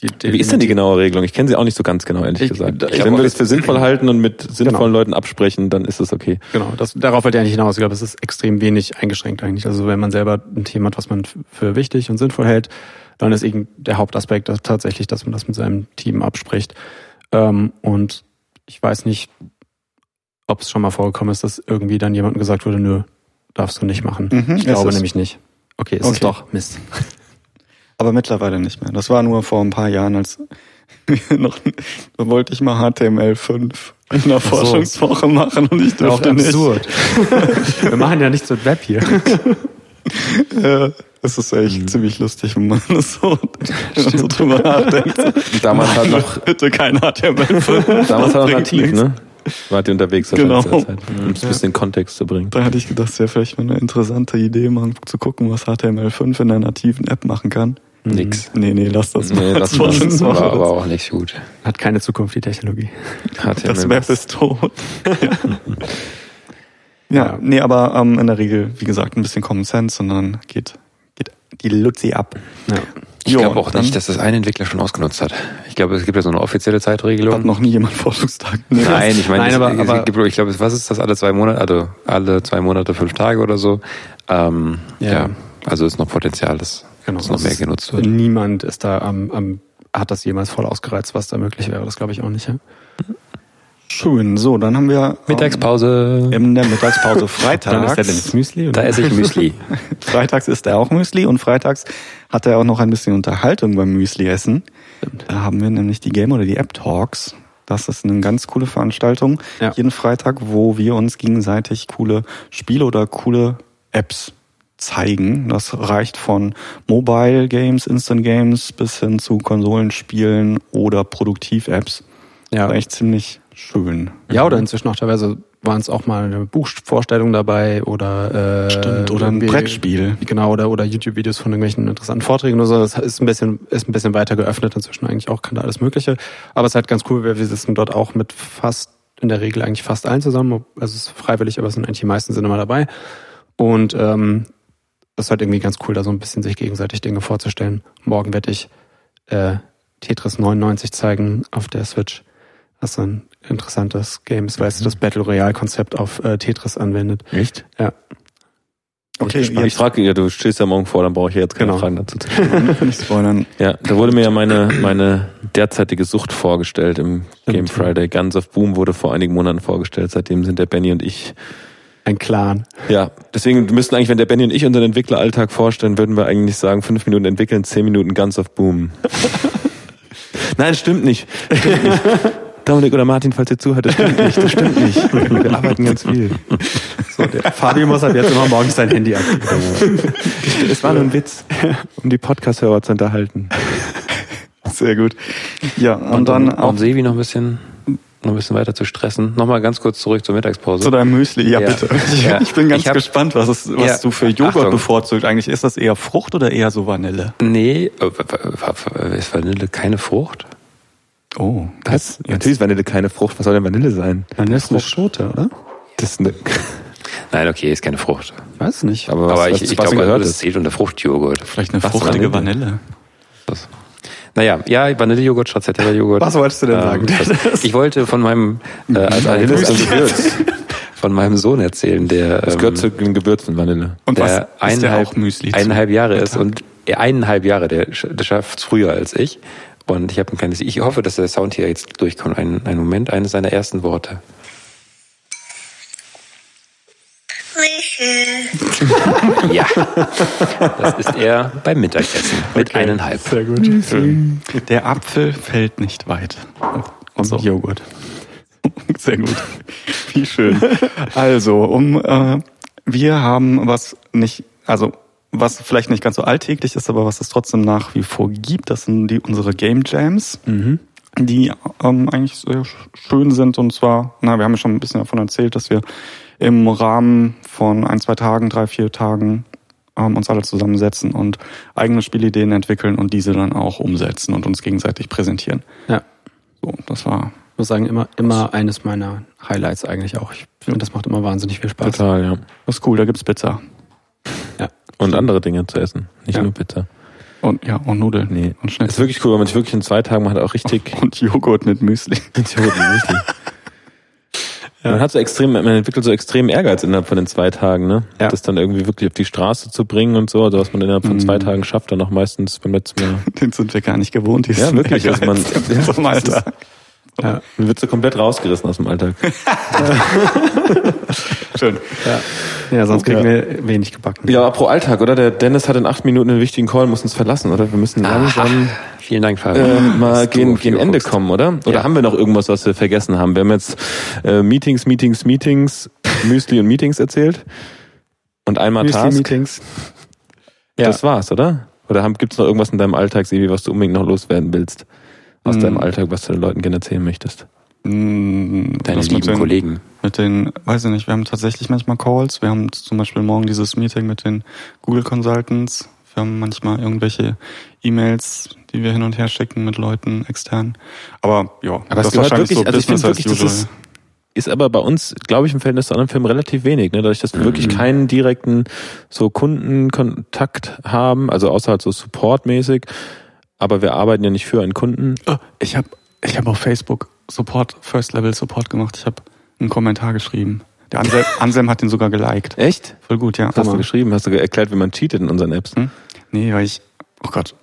die, die Wie ist denn die genaue Regelung? Ich kenne sie auch nicht so ganz genau, ehrlich Ich- gesagt. ich- Wenn wir das für sinnvoll halten und mit sinnvollen Genau. Leuten absprechen, dann ist es okay. Genau, das, darauf wollte ich eigentlich hinaus. Ich glaube, es ist extrem wenig eingeschränkt eigentlich. Also wenn man selber ein Thema hat, was man für wichtig und sinnvoll hält, dann ist eben der Hauptaspekt dass tatsächlich, dass man das mit seinem Team abspricht. Ähm, und ich weiß nicht, ob es schon mal vorgekommen ist, dass irgendwie dann jemandem gesagt wurde, nö, darfst du nicht machen. Mhm, ich glaube es. nämlich nicht. Okay, ist es Okay. doch. Mist. Aber mittlerweile nicht mehr. Das war nur vor ein paar Jahren, als wir noch, da wollte ich mal HTML5 in der Forschungswoche machen und ich durfte nicht. Wir machen ja nichts mit Web hier. Ja, das ist echt ziemlich lustig, wenn man das so, wenn man so drüber nachdenkt. Damals halt noch, Bitte kein HTML5. damals noch Bringt nativ, nichts. ne? Wart ihr unterwegs Genau. Zeit, um es ein bisschen in Kontext zu bringen. Da hatte ich gedacht, es wäre vielleicht mal eine interessante Idee, mal zu gucken, was HTML5 in der nativen App machen kann. Nix. Nee, nee, lass das Nee, mal. das als war aber auch nicht gut. Hat keine Zukunft, die Technologie. Das Web ist tot. ja. Ja. ja, nee, aber ähm, in der Regel, wie gesagt, ein bisschen Common Sense und dann geht, geht die Luzi ab. Ja. Ich glaube auch nicht, dass das ein Entwickler schon ausgenutzt hat. Ich glaube, es gibt ja so eine offizielle Zeitregelung. Hat noch nie jemand Forschungstag. Nee, Nein, ich meine, Nein, es, aber- es aber- gibt, ich glaube, was ist das alle zwei Monate? Also alle zwei Monate fünf Tage oder so. Ähm, Ja. ja. also ist noch Potenzial, dass, Genau, dass noch mehr genutzt wird. Niemand ist da am, am hat das jemals voll ausgereizt, was da möglich wäre. Das glaube ich auch nicht. Ja? Schön. So, dann haben wir Mittagspause. ähm, in der Mittagspause freitags. Müsli? Da esse ich Müsli. freitags isst er auch Müsli und freitags hat er auch noch ein bisschen Unterhaltung beim Müsli-Essen. Da haben wir nämlich die Game oder die App Talks. Das ist eine ganz coole Veranstaltung. Ja. Jeden Freitag, wo wir uns gegenseitig coole Spiele oder coole Apps zeigen. Das reicht von Mobile Games, Instant Games bis hin zu Konsolenspielen oder Produktiv-Apps. ja. Echt ziemlich schön. ja, oder inzwischen auch teilweise waren es auch mal eine Buchvorstellung dabei oder äh, Stimmt, oder ein Brettspiel. Genau, oder, oder YouTube-Videos von irgendwelchen interessanten Vorträgen oder so. Das ist ein bisschen, ist ein bisschen weiter geöffnet inzwischen eigentlich auch, kann da alles Mögliche. Aber es ist halt ganz cool, weil wir sitzen dort auch mit fast, in der Regel eigentlich fast allen zusammen. Also es ist freiwillig, aber es sind eigentlich die meisten sind immer dabei. Und ähm, das ist halt irgendwie ganz cool, da so ein bisschen sich gegenseitig Dinge vorzustellen. Morgen werde ich äh, Tetris 99 zeigen auf der Switch. was ein interessantes Game ist, weil es das Battle Royale-Konzept auf äh, Tetris anwendet. Echt? Ja. Okay, Ich, ich frage ja, du stehst ja morgen vor, dann brauche ich jetzt keine Genau. Fragen dazu zu stellen. nicht spoilern. Ja, da wurde mir ja meine, meine derzeitige Sucht vorgestellt im Game Stimmt. Friday. Guns of Boom wurde vor einigen Monaten vorgestellt. Seitdem sind der Benny und ich. Ein Clan. Ja, deswegen müssten eigentlich, wenn der Benny und ich unseren Entwickleralltag vorstellen, würden wir eigentlich sagen, fünf Minuten entwickeln, zehn Minuten Guns of Boom. Nein, das stimmt nicht. Stimmt nicht. Dominik oder Martin, falls ihr zuhört, das stimmt nicht. Das stimmt nicht. Wir arbeiten ganz viel. So, der Fabio muss ab jetzt immer morgens sein Handy aktivieren. Es war nur ein Witz, um die Podcast-Hörer zu unterhalten. Sehr gut. Ja, und, dann um, auch um Sevi noch ein bisschen, noch ein bisschen weiter zu stressen. Nochmal ganz kurz zurück zur Mittagspause. zu deinem Müsli. Ja, Ja. bitte. Ich, Ja. ich bin ganz Ich hab- gespannt, was, es, was Ja. du für Joghurt Achtung. bevorzugt. Eigentlich ist das eher Frucht oder eher so Vanille? nee, äh, ist Vanille keine Frucht? Oh, Das, natürlich ist Vanille keine Frucht. Was soll denn Vanille sein? Dann ist eine Schote, oder? Das ist eine, Nein, okay, ist keine Frucht. Weiß nicht. aber was, Aber was, ich, ich was glaube, gehört das ist. zählt unter Fruchtjoghurt. vielleicht eine Was, fruchtige Vanille? Vanille. Das. Naja, ja, Vanillejoghurt, Stracciatella-Joghurt. Was wolltest du denn sagen? das, ich wollte von meinem, äh, als Vanille ist ein Anekdote Gewürz. von meinem Sohn erzählen, der, Das ähm, gehört zu den Gewürzen Vanille. Und was der ist der eineinhalb, auch Müsli? eineinhalb Jahre ist und er eineinhalb Jahre, der, der schafft früher als ich. Und ich habe ein kleines, ich hoffe, dass der Sound hier jetzt durchkommt. Ein, ein Moment, eines seiner ersten Worte. Ja, das ist er beim Mittagessen mit eineinhalb. Sehr gut. Der Apfel fällt nicht weit. Und So. Joghurt. Sehr gut. Wie schön. Also, um äh, wir haben was nicht, also was vielleicht nicht ganz so alltäglich ist, aber was es trotzdem nach wie vor gibt, das sind die unsere Game Jams, die ähm, eigentlich sehr sch- schön sind. Und zwar, na, wir haben ja schon ein bisschen davon erzählt, dass wir im Rahmen von ein, zwei Tagen, drei, vier Tagen ähm, uns alle zusammensetzen und eigene Spielideen entwickeln und diese dann auch umsetzen und uns gegenseitig präsentieren. Ja. So, das war Ich muss sagen, immer, immer eines meiner Highlights eigentlich auch. Ich finde, das macht immer wahnsinnig viel Spaß. Total, ja. das ist cool, da gibt's Pizza. Ja. Und andere Dinge zu essen. Nicht Ja. nur Pizza. Und ja, und Nudeln. Nee. Und Das ist Schnitzel. wirklich cool, weil man sich wirklich in zwei Tagen, man hat auch richtig Und Joghurt mit Müsli. Joghurt und Müsli. Man hat so extrem, man entwickelt so extrem Ehrgeiz innerhalb von den zwei Tagen, ne? Ja. Das dann irgendwie wirklich auf die Straße zu bringen und so, also was man innerhalb von zwei Tagen schafft, dann auch meistens beim letzten Mal. Den sind wir gar nicht gewohnt. Ja, diesen wirklich, also man- Ehrgeiz ja, in unserem das ist-. Ja. Man wird so komplett rausgerissen aus dem Alltag. Schön. ja, sonst kriegen Ja. wir wenig gebacken. Ja, aber pro Alltag, oder? Der Dennis hat in acht Minuten einen wichtigen Call, muss uns verlassen, oder? Wir müssen langsam Vielen Dank, Fabian. äh, mal gegen Uhr Ende guckst. kommen, oder? Oder Ja. haben wir noch irgendwas, was wir vergessen haben? Wir haben jetzt äh, Meetings, Meetings, Meetings, Müsli und Meetings erzählt. Und einmal Task. Müsli-Meetings. Ja. Das war's, oder? Oder haben, gibt's noch irgendwas in deinem Alltag, Sebi, was du unbedingt noch loswerden willst? Aus Mm. deinem Alltag, was du den Leuten gerne erzählen möchtest? Mm, Deine lieben den, Kollegen. Mit den, weiß ich nicht, wir haben tatsächlich manchmal Calls. Wir haben zum Beispiel morgen dieses Meeting mit den Google Consultants. Wir haben manchmal irgendwelche E-Mails, die wir hin und her schicken mit Leuten extern. Aber ja, Aber das ist wahrscheinlich wirklich, so also Business as wirklich, das usual. ist, ist aber bei uns, glaube ich, im Verhältnis zu anderen Firmen relativ wenig, ne? dadurch, dass wir wirklich Mhm. keinen direkten so Kundenkontakt haben, also außer halt so supportmäßig. Aber wir arbeiten ja nicht für einen Kunden. Oh, ich habe ich hab auf Facebook Support, First Level Support gemacht. Ich habe einen Kommentar geschrieben. Der Ansel, Anselm hat den sogar geliked. Echt? Voll gut, ja. Was hast du geschrieben? Hast du erklärt, wie man cheatet in unseren Apps? Hm? Nee, weil ich. Oh Gott.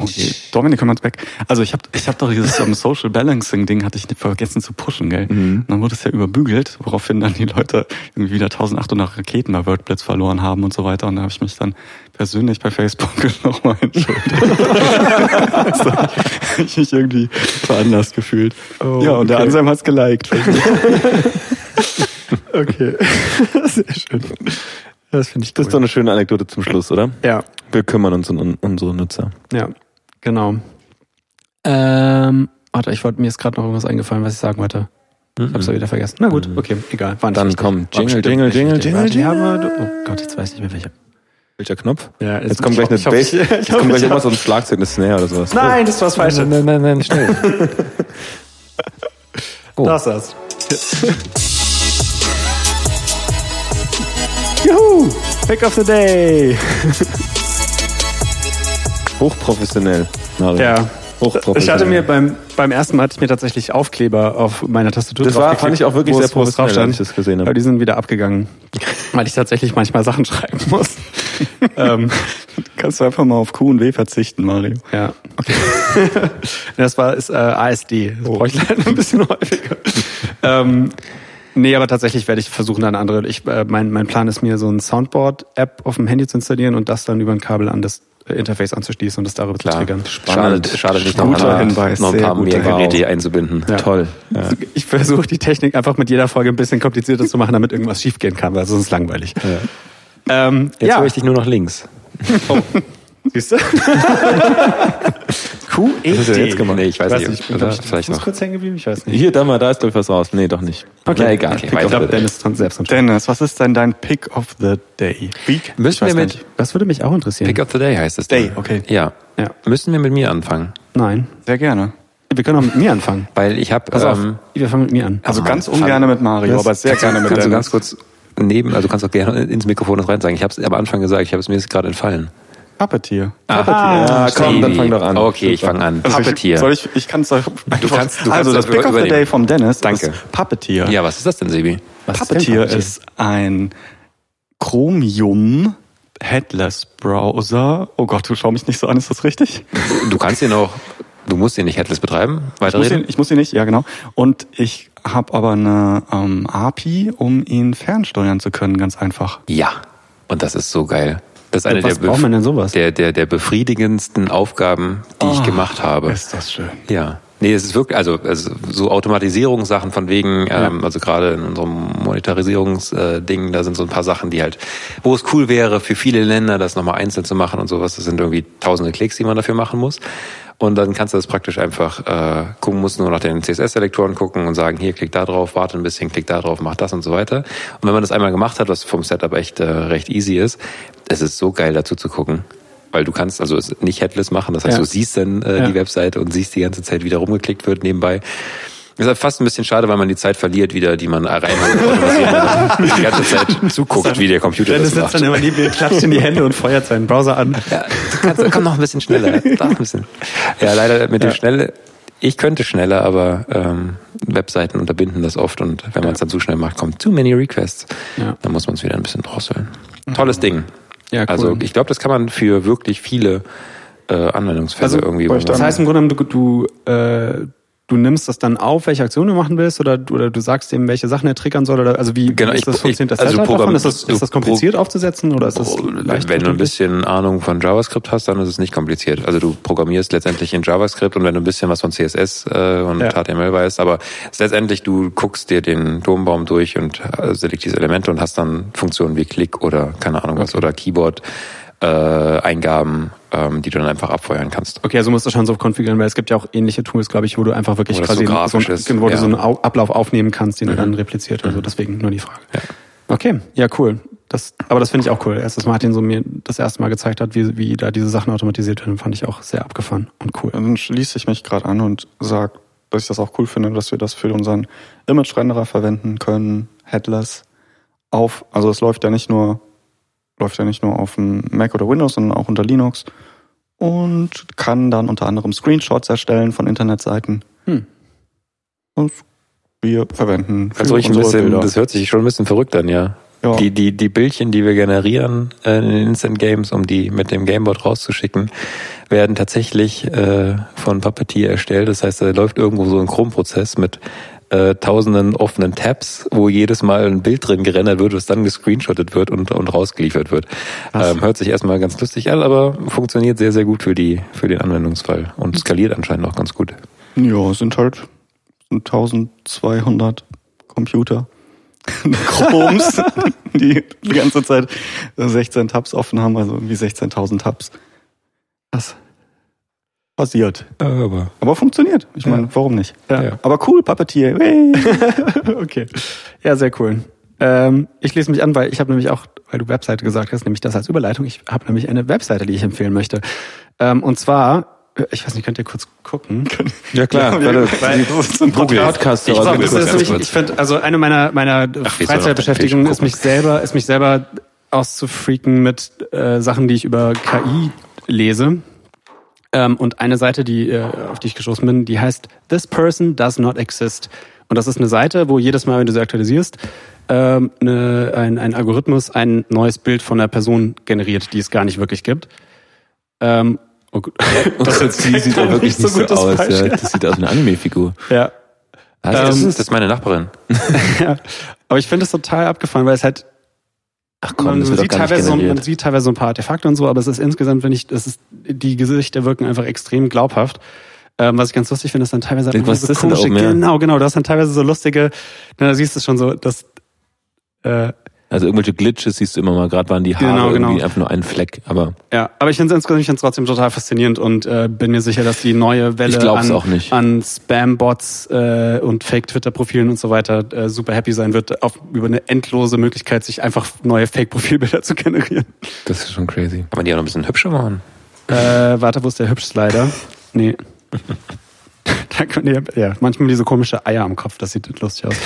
Okay. Dominik, komm mal weg. Also ich habe ich hab doch dieses um, Social Balancing Ding hatte ich nicht vergessen zu pushen, gell? Mhm. Und dann wurde es ja überbügelt, woraufhin dann die Leute irgendwie wieder 1800 Raketen bei WordBlitz verloren haben und so weiter. Und da habe ich mich dann persönlich bei Facebook nochmal entschuldigt. also, hab ich mich irgendwie veranlasst gefühlt. Oh, ja, und der okay. Anselm hat's geliked. Okay. Sehr schön. Das finde ich Das ist doch eine schöne Anekdote zum Schluss, oder? Ja, Wir kümmern uns um un unsere Nutzer. ja, genau. Ähm, warte, ich wollte mir ist gerade noch irgendwas eingefallen, was ich sagen wollte. Ich hab's ja wieder vergessen. Na gut, okay, egal. War Dann komm, War Jingle, Jingle, Jingle. Jingle, Jingle. Oh Gott, jetzt weiß ich nicht mehr welcher. Welcher Knopf? Ja, Jetzt kommt gleich eine Bass. Jetzt kommt gleich ich- immer so ein Schlagzeug, eine Snare oder sowas. Nein, das war's falsch. Nein, nein, nein, schnell. Oh. Das ist das. Juhu! Pick of the Day. Hochprofessionell. Mario. Ja, Ich hatte mir beim, beim ersten Mal hatte ich mir tatsächlich Aufkleber auf meiner Tastatur Das war- fand ich auch wirklich sehr professionell, drauf als ich das gesehen habe. Aber die sind wieder abgegangen, weil ich tatsächlich manchmal Sachen schreiben muss. ähm, Kannst du einfach mal auf Q und W verzichten, Mario. ja. Okay. das war ist, äh, ASD. Das brauche ich leider ein bisschen häufiger. ähm, nee, aber tatsächlich werde ich versuchen, eine andere. Ich, äh, mein, mein Plan ist mir so ein Soundboard-App auf dem Handy zu installieren und das dann über ein Kabel an das Interface anzuschließen und das darüber zu triggern. Schade, schade nicht noch, Guter ein, Hinweis, noch ein paar mehr Geräte hier einzubinden. Ja. Toll. Ich versuche die Technik einfach mit jeder Folge ein bisschen komplizierter zu machen, damit irgendwas schiefgehen kann, weil sonst ist es langweilig. Ähm, Jetzt ja, höre ich dich nur noch links. siehst du? Q Was hast du jetzt gemacht? Nee, ich weiß, Weiß nicht. ich bin, Oder ich, vielleicht ist noch. kurz hängen geblieben, ich weiß nicht. Hier, da mal, da ist glaube ich was raus. Nee, doch nicht. Okay. Na egal. Okay. Ich glaube. Dennis selbst entscheiden. Dennis, was ist denn dein Pick of the Day? Week? Müssen wir mit. Das würde mich auch interessieren. Pick of the Day heißt es. Day, okay. Ja. Ja. Müssen wir mit mir anfangen? Nein. Sehr gerne. Wir können auch mit mir anfangen. Weil ich habe Pass auf, ähm, wir fangen mit mir an. Also Oh ganz ungern mit Mario, Das- aber sehr kannst du- gerne mit kannst du ganz kurz neben, also du kannst auch gerne ins Mikrofon rein sagen. Ich habe es am Anfang gesagt, ich habe es mir jetzt gerade entfallen. Puppeteer. Ja, komm, dann fang doch an. Okay, ich fange an. Also Puppeteer. Ich, soll ich, ich kann es euch einfach, kannst- du Also kannst das das Pick of the. Day vom Dennis Danke. ist Puppeteer. ja, was ist das denn, Sebi? Was ist denn Puppeteer Puppeteer? ist ein Chromium Headless Browser. Oh Gott, du schau mich nicht so an, ist das richtig? Du kannst ihn auch, du musst ihn nicht headless betreiben. Ich muss, ihn, Weiterreden? ich muss ihn nicht, ja genau. Und ich habe aber eine ähm, API, um ihn fernsteuern zu können, ganz einfach. Ja. Und das ist so geil. Das ist eine Was der, braucht man denn sowas? der, der, der befriedigendsten Aufgaben, die ich Oh, gemacht habe. Ist das schön. Ja. Nee, es ist wirklich, also, also so Automatisierungssachen von wegen, ähm, also gerade in unserem Monetarisierungsding, da sind so ein paar Sachen, die halt, wo es cool wäre, für viele Länder das nochmal einzeln zu machen und sowas. Das sind irgendwie tausende Klicks, die man dafür machen muss. Und dann kannst du das praktisch einfach äh, gucken, musst nur nach den CSS-Selektoren gucken und sagen, hier, klick da drauf, warte ein bisschen, klick da drauf, mach das und so weiter. Und wenn man das einmal gemacht hat, was vom Setup echt äh, recht easy ist, es ist so geil dazu zu gucken. Weil du kannst also es nicht headless machen, das heißt, Ja. du siehst dann äh, Ja. die Webseite und siehst die ganze Zeit, wie da rumgeklickt wird nebenbei. Ist halt fast ein bisschen schade, weil man die Zeit verliert wieder, die man wenn man die ganze Zeit zuguckt, wie der Computer Dennis das sitzt macht. dann immer neben, klatscht in die Hände und feuert seinen Browser an. Ja, kannst, komm noch ein bisschen schneller. Darf ein bisschen. Ja, leider mit dem Ja. Schnelle. Ich könnte schneller, aber ähm, Webseiten unterbinden das oft und wenn man es dann zu schnell macht, kommt too many requests. Ja. Dann muss man es wieder ein bisschen drosseln. Tolles Ding. Ja, cool. Also ich glaube, das kann man für wirklich viele äh, Anwendungsfälle Also, irgendwie Das heißt im Grunde, genommen, du, du, äh, du nimmst das dann auf, welche Aktion du machen willst, oder, du- oder du sagst ihm, welche Sachen er triggern soll, oder also wie Genau, ist ich- das funktioniert das ich- also Setup davon? Ist das, du ist das kompliziert aufzusetzen oder ist das leicht Wenn du ein bisschen Ahnung von JavaScript hast, dann ist es nicht kompliziert. Also du programmierst letztendlich in JavaScript und wenn du ein bisschen was von CSS äh, und Ja. HTML weißt, aber letztendlich du guckst dir den Dombaum durch und äh, selektierst Elemente und hast dann Funktionen wie Klick oder keine Ahnung was oder Keyboard äh, Eingaben, ähm, die du dann einfach abfeuern kannst. Okay, also musst du schon so konfigurieren, weil es gibt ja auch ähnliche Tools, glaube ich, wo du einfach wirklich Wo quasi so so, ein- wo du ja. Mhm. so einen Au- Ablauf aufnehmen kannst, den du dann repliziert. Also deswegen nur die Frage. Okay, ja cool. Das, aber das finde ich auch cool. Erst, dass Martin so mir das erste Mal gezeigt hat, wie, wie da diese Sachen automatisiert werden, fand ich auch sehr abgefahren und cool. Dann schließe ich mich gerade an und sage, dass ich das auch cool finde, dass wir das für unseren Image-Renderer verwenden können, headless. Auf, also es läuft ja nicht nur, läuft ja nicht nur auf dem Mac oder Windows, sondern auch unter Linux und kann dann unter anderem Screenshots erstellen von Internetseiten. Hm. Und wir verwenden Also ruhig ein bisschen, Bilder. das hört sich schon ein bisschen verrückt an, ja. Ja. Die, die, die Bildchen, die wir generieren äh, in den Instant Games, um die mit dem Gameboard rauszuschicken, werden tatsächlich äh, von Puppeteer erstellt. Das heißt, da läuft irgendwo so ein Chrome-Prozess mit äh, tausenden offenen Tabs, wo jedes Mal ein Bild drin gerendert wird, was dann gescreenshottet wird und, und rausgeliefert wird. Ähm, hört sich erstmal ganz lustig an, aber funktioniert sehr, sehr gut für die, für den Anwendungsfall und skaliert anscheinend auch ganz gut. Ja, es sind halt 1200 Computer. Chromes, die die ganze Zeit 16 Tabs offen haben, also irgendwie 16.000 Tabs. Das passiert. Aber Aber funktioniert. Ich meine, warum nicht? Ja. Aber cool, Puppeteer. Okay. Ja, sehr cool. Ähm, ich lese mich an, weil ich habe nämlich auch, weil du Webseite gesagt hast, nämlich das als Überleitung. Ich habe nämlich eine Webseite, die ich empfehlen möchte. Ähm, und zwar, äh, ich weiß nicht, könnt ihr kurz gucken? Ja klar, wir- weil ein Podcast. Ich, das ist nämlich, kurz. ich finde, also eine meiner meiner Ach, Freizeitbeschäftigungen ist mich selber, ist mich selber auszufreaken mit äh, Sachen, die ich über KI lese. Ähm, und eine Seite, die, äh, auf die ich gestoßen bin, die heißt This Person Does Not Exist. Und das ist eine Seite, wo jedes Mal, wenn du sie aktualisierst, ähm, eine, ein, ein Algorithmus ein neues Bild von einer Person generiert, die es gar nicht wirklich gibt. Ähm, oh gut. Das, jetzt die sieht doch wirklich nicht so so, gut, das aus. Ja. Das sieht aus wie eine Anime-Figur. Ja. Also, das, Ähm, ist, das ist meine Nachbarin. ja. Aber ich finde es total abgefahren, weil es halt Ach man, das wird sieht teilweise so, man sieht teilweise so ein paar Artefakte und so, aber es ist insgesamt, wenn ich, das ist, die Gesichter wirken einfach extrem glaubhaft. Ähm, was ich ganz lustig finde, ist dann teilweise einfach Was so ist denn da komische, oben, ja? genau, genau, das sind teilweise so lustige, na, da siehst du schon so, dass, äh, Also irgendwelche Glitches siehst du immer mal, gerade waren die Haare Genau, irgendwie genau. einfach nur ein Fleck. Aber ja, aber ich finde es trotzdem total faszinierend und äh, bin mir sicher, dass die neue Welle an, auch nicht. an Spam-Bots äh, und Fake-Twitter-Profilen und so weiter äh, super happy sein wird, auf, über eine endlose Möglichkeit, sich einfach neue Fake-Profilbilder zu generieren. das ist schon crazy. Kann man die auch noch ein bisschen hübscher machen? Äh, warte, wo ist der Hübsch-Slider? Nee. da kann, nee, ja, manchmal diese komische Eier am Kopf, das sieht lustig aus.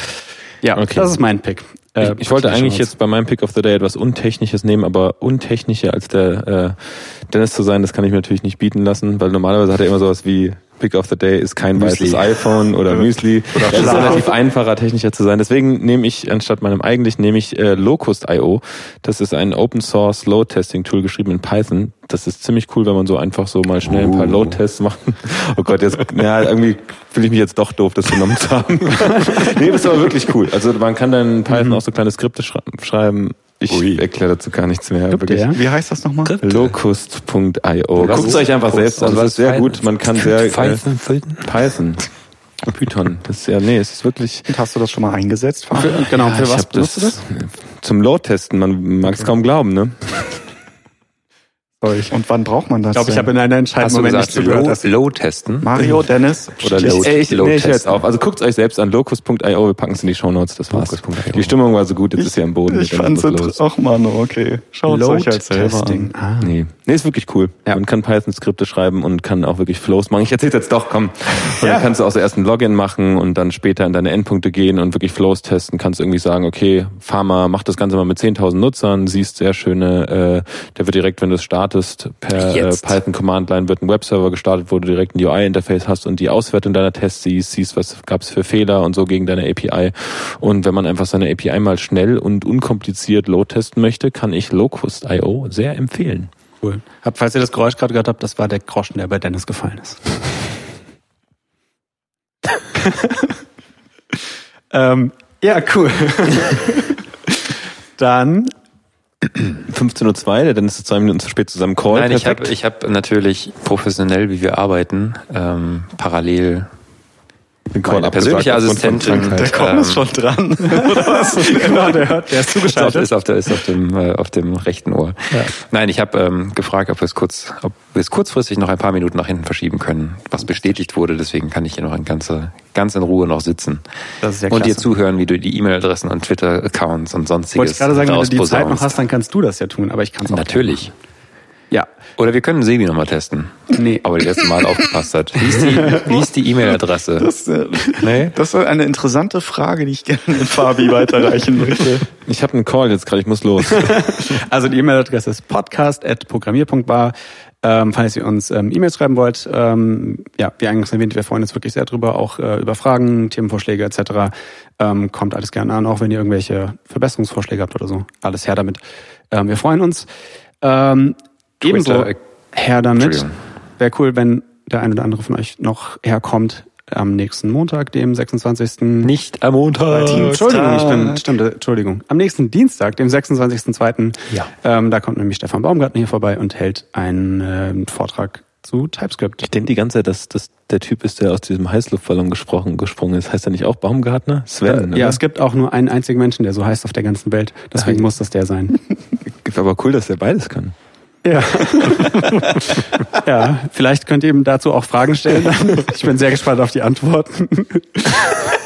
Ja, Okay. das ist mein Pick. Äh, ich, ich wollte eigentlich jetzt bei meinem Pick of the Day etwas Untechnisches nehmen, aber untechnischer als der äh, Dennis zu sein, das kann ich mir natürlich nicht bieten lassen, weil normalerweise hat er immer sowas wie Pick of the Day ist kein Müsli. weißes iPhone oder Müsli. Oder das ist relativ einfacher, technischer zu sein. Deswegen nehme ich anstatt meinem eigentlichen nehme ich äh, Locust.io. Das ist ein Open Source Load Testing Tool geschrieben in Python. Das ist ziemlich cool, wenn man so einfach so mal schnell ein paar Load Tests macht. Oh Gott, jetzt ja, irgendwie fühle ich mich jetzt doch doof, das genommen zu haben. nee, das ist aber wirklich cool. Also man kann dann in Python auch so kleine Skripte schrei schreiben. Ich Ui. erkläre dazu gar nichts mehr. Ja? Wie heißt das nochmal? Locust.io. Guckt ist euch einfach selbst an. Das ist sehr gut. Man kann sehr äh, Python, Python? Python. Python. Das ist ja, nee, es ist wirklich. Und hast du das schon mal eingesetzt? Für, genau, Ja, für was benutzt du das? Zum Load-Testen. Man mag es kaum glauben, ne? Ich Und wann braucht man das? glaube, ich habe in einer entscheidenden Moment gesagt, nicht zugehört. Low, Low testen? Mario, Dennis Oder Ich, Load, ey, ich, Load nee, ich jetzt auf. Also guckt euch selbst an. Locus.io. Wir packen es in die Shownotes. Das war's. Locus.io. Die Stimmung war so gut. Jetzt ist sie am Boden. Ich Dann fand's was los. interessant. Ach man, okay. Schaut es euch halt selber an. Ah. Nee. Nee, ist wirklich cool. Ja. Man kann Python-Skripte schreiben und kann auch wirklich Flows machen. Ich erzähl's jetzt doch, komm. Und Ja. dann kannst du auch so erst ein Login machen und dann später in deine Endpunkte gehen und wirklich Flows testen. Kannst irgendwie sagen, okay, Pharma, mach das Ganze mal mit 10.000 Nutzern, siehst sehr schöne, äh, der wird direkt, wenn du es startest, per äh, Jetzt. Python Command Line wird ein Webserver gestartet, wo du direkt ein UI-Interface hast und die Auswertung deiner Tests siehst, siehst, was gab's für Fehler und so gegen deine API. Und wenn man einfach seine API mal schnell und unkompliziert load testen möchte, kann ich Locust.io sehr empfehlen. Cool. Hab, falls ihr das Geräusch gerade gehört habt, das war der Groschen, der bei Dennis gefallen ist. ähm, ja, cool. Dann 15.02 Uhr, der Dennis ist zwei Minuten zu spät zu seinem Call. Nein, ich Perfekt. habe ich hab natürlich professionell, wie wir arbeiten, ähm, parallel meine persönliche Assistentin. Krankheit. Der Ähm, ist schon dran. genau, der, hört, der ist zugeschaltet. ist auf, der, ist auf, dem, äh, auf dem rechten Ohr. Nein, ich habe ähm, gefragt, ob wir, es kurz, ob wir es kurzfristig noch ein paar Minuten nach hinten verschieben können, was bestätigt wurde. Deswegen kann ich hier noch in ganze, ganz in Ruhe noch sitzen Das ist ja und dir zuhören, wie du die E-Mail-Adressen und Twitter-Accounts und sonstiges Wollte ich gerade sagen, wenn du die Zeit noch hast, dann kannst du das ja tun, aber ich kann es auch. Natürlich. Ja. Oder wir können Sebi nochmal testen. Nee. Aber die letzte Mal aufgepasst hat. Wie ist die, wie ist die E-Mail-Adresse? Das, äh, Nee? das ist eine interessante Frage, die ich gerne an Fabi weiterreichen möchte. Ich habe einen Call jetzt gerade, ich muss los. Also die E-Mail-Adresse ist podcast.programmier.bar. Ähm, falls ihr uns ähm, E-Mails schreiben wollt, ähm, ja, wie eingangs erwähnt, wir freuen uns wirklich sehr drüber, auch äh, über Fragen, Themenvorschläge etc. Ähm, kommt alles gerne an, auch wenn ihr irgendwelche Verbesserungsvorschläge habt oder so. Alles her damit. Ähm, wir freuen uns. Ähm, ebenso her damit. Wäre cool, wenn der ein oder andere von euch noch herkommt am nächsten Montag, dem 26. Nicht am Montag. Entschuldigung, ich bin, stimmt, Entschuldigung. Am nächsten Dienstag, dem 26.02. Ja. Ähm, da kommt nämlich Stefan Baumgartner hier vorbei und hält einen ähm, Vortrag zu TypeScript. Ich denke die ganze Zeit, dass das der Typ ist, der aus diesem Heißluftballon gesprochen, gesprungen ist. Heißt er nicht auch Baumgartner? Sven, ja, oder? es gibt auch nur einen einzigen Menschen, der so heißt auf der ganzen Welt. Deswegen Nein. muss das der sein. Aber cool, dass er beides kann. Ja. ja, vielleicht könnt ihr ihm dazu auch Fragen stellen. Ich bin sehr gespannt auf die Antworten.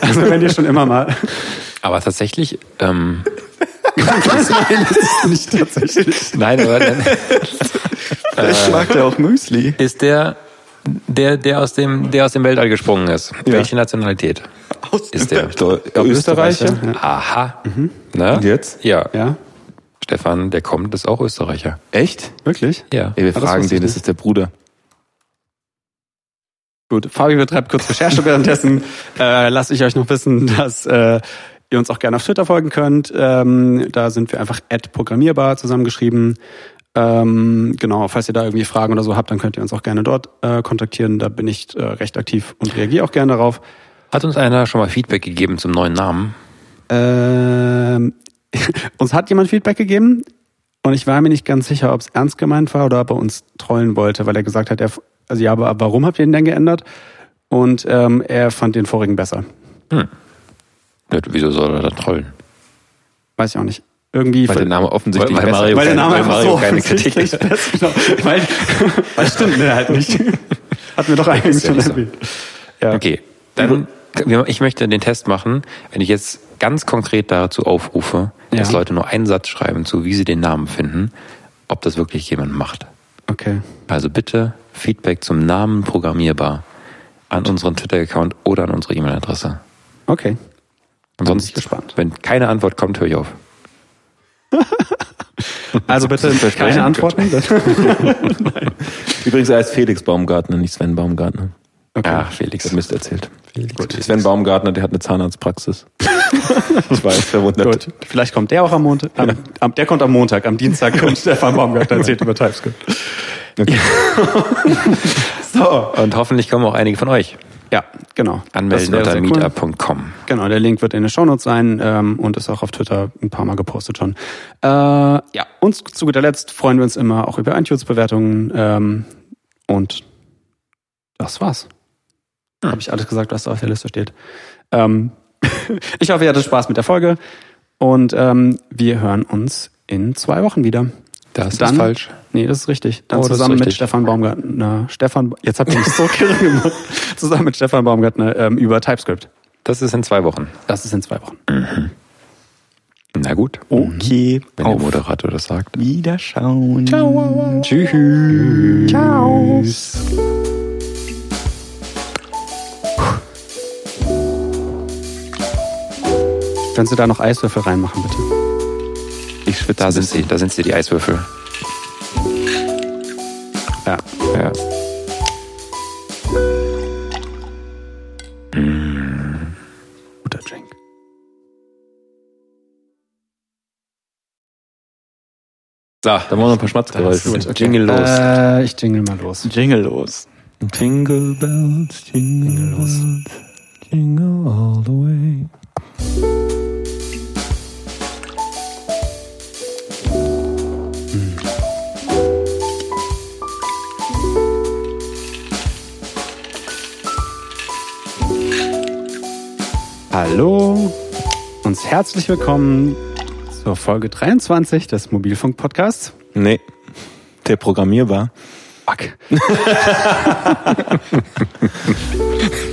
Also wenn ihr schon immer mal. Aber tatsächlich, ähm, nein, das ist nicht tatsächlich. nein, aber dann Vielleicht mag der auch Müsli. ist der, der, der aus dem, der aus dem Weltall gesprungen ist. Welche Nationalität ist der? So, Österreicher? Aha. Na? Und jetzt? Ja. Ja, Stefan, der kommt, ist auch Österreicher. Echt? wirklich? Ja. Ey, wir das fragen ich den, das ist der Bruder. Gut, Fabi betreibt kurz Recherche währenddessen. äh, lasse ich euch noch wissen, dass äh, ihr uns auch gerne auf Twitter folgen könnt. Ähm, da sind wir einfach programmierbar zusammengeschrieben. Ähm, genau, falls ihr da irgendwie Fragen oder so habt, dann könnt ihr uns auch gerne dort äh, kontaktieren. Da bin ich äh, recht aktiv und reagiere auch gerne darauf. Hat uns einer schon mal Feedback gegeben zum neuen Namen? Ähm, uns hat jemand Feedback gegeben und ich war mir nicht ganz sicher, ob es ernst gemeint war oder ob er uns trollen wollte, weil er gesagt hat, er, also ja, aber warum habt ihr ihn denn geändert? Und ähm, er fand den vorigen besser. Hm. Ja, wieso soll er da trollen? Weiß ich auch nicht. Irgendwie Weil der Name offensichtlich Weil- weil besser Mario weil der keine- Name weil einfach Mario so keine Kritik ist. Genau. Weil, weil stimmt ne, halt nicht. Hatten wir doch eigentlich schon erwähnt. Ja. Okay, dann wir- ich möchte den Test machen, wenn ich jetzt ganz konkret dazu aufrufe, dass Ja. Leute nur einen Satz schreiben zu, wie sie den Namen finden, ob das wirklich jemand macht. Okay. Also bitte Feedback zum Namen programmierbar an unseren Twitter-Account oder an unsere E-Mail-Adresse. Okay. Ansonsten, gespannt. wenn keine Antwort kommt, höre ich auf. Also bitte keine Antworten. Übrigens, er heißt Felix Baumgartner, nicht Sven Baumgartner. Okay. Ja, Felix. habe Mist erzählt. Gut. Sven Baumgartner, der hat eine Zahnarztpraxis. ich war verwundert. Gut. Vielleicht kommt der auch am Montag. Am, am, der kommt am Montag. Am Dienstag kommt Stefan Baumgartner erzählt über TypeScript. so. Und hoffentlich kommen auch einige von euch. Ja, genau. Anmelden Das unter cool. meetup.com. Genau, der Link wird in den Shownotes sein ähm, und ist auch auf Twitter ein paar Mal gepostet schon. Äh, ja, und zu guter Letzt freuen wir uns immer auch über iTunes-Bewertungen ähm, und das war's. Hm. Habe ich alles gesagt, was da auf der Liste steht. Ähm, ich hoffe, ihr hattet Spaß mit der Folge und ähm, wir hören uns in zwei Wochen wieder. Das Dann- ist falsch. Nee, das ist richtig. Dann Oh, zusammen mit richtig. Stefan Baumgartner. Stefan, jetzt habt ihr mich so kirre gemacht. Zusammen mit Stefan Baumgartner ähm, über TypeScript. Das ist in zwei Wochen. Das ist in zwei Wochen. Na gut. Okay, Wenn der Moderator das sagt. Wiederschauen. Tschüss. Ciao. Kannst du da noch Eiswürfel reinmachen, bitte? Ich schwitze. Da sind sie, da sind sie, die Eiswürfel. Ja. Ja. Guter Drink. So, dann machen wir noch ein paar Schmatzgeräusche. Okay. Jingle los. Äh, ich jingle mal los. Jingle los. Jingle bells, jingle bells, jingle all the way. Hallo und herzlich willkommen zur Folge 23 des Mobilfunk-Podcasts. Nee, der programmierbar. Fuck.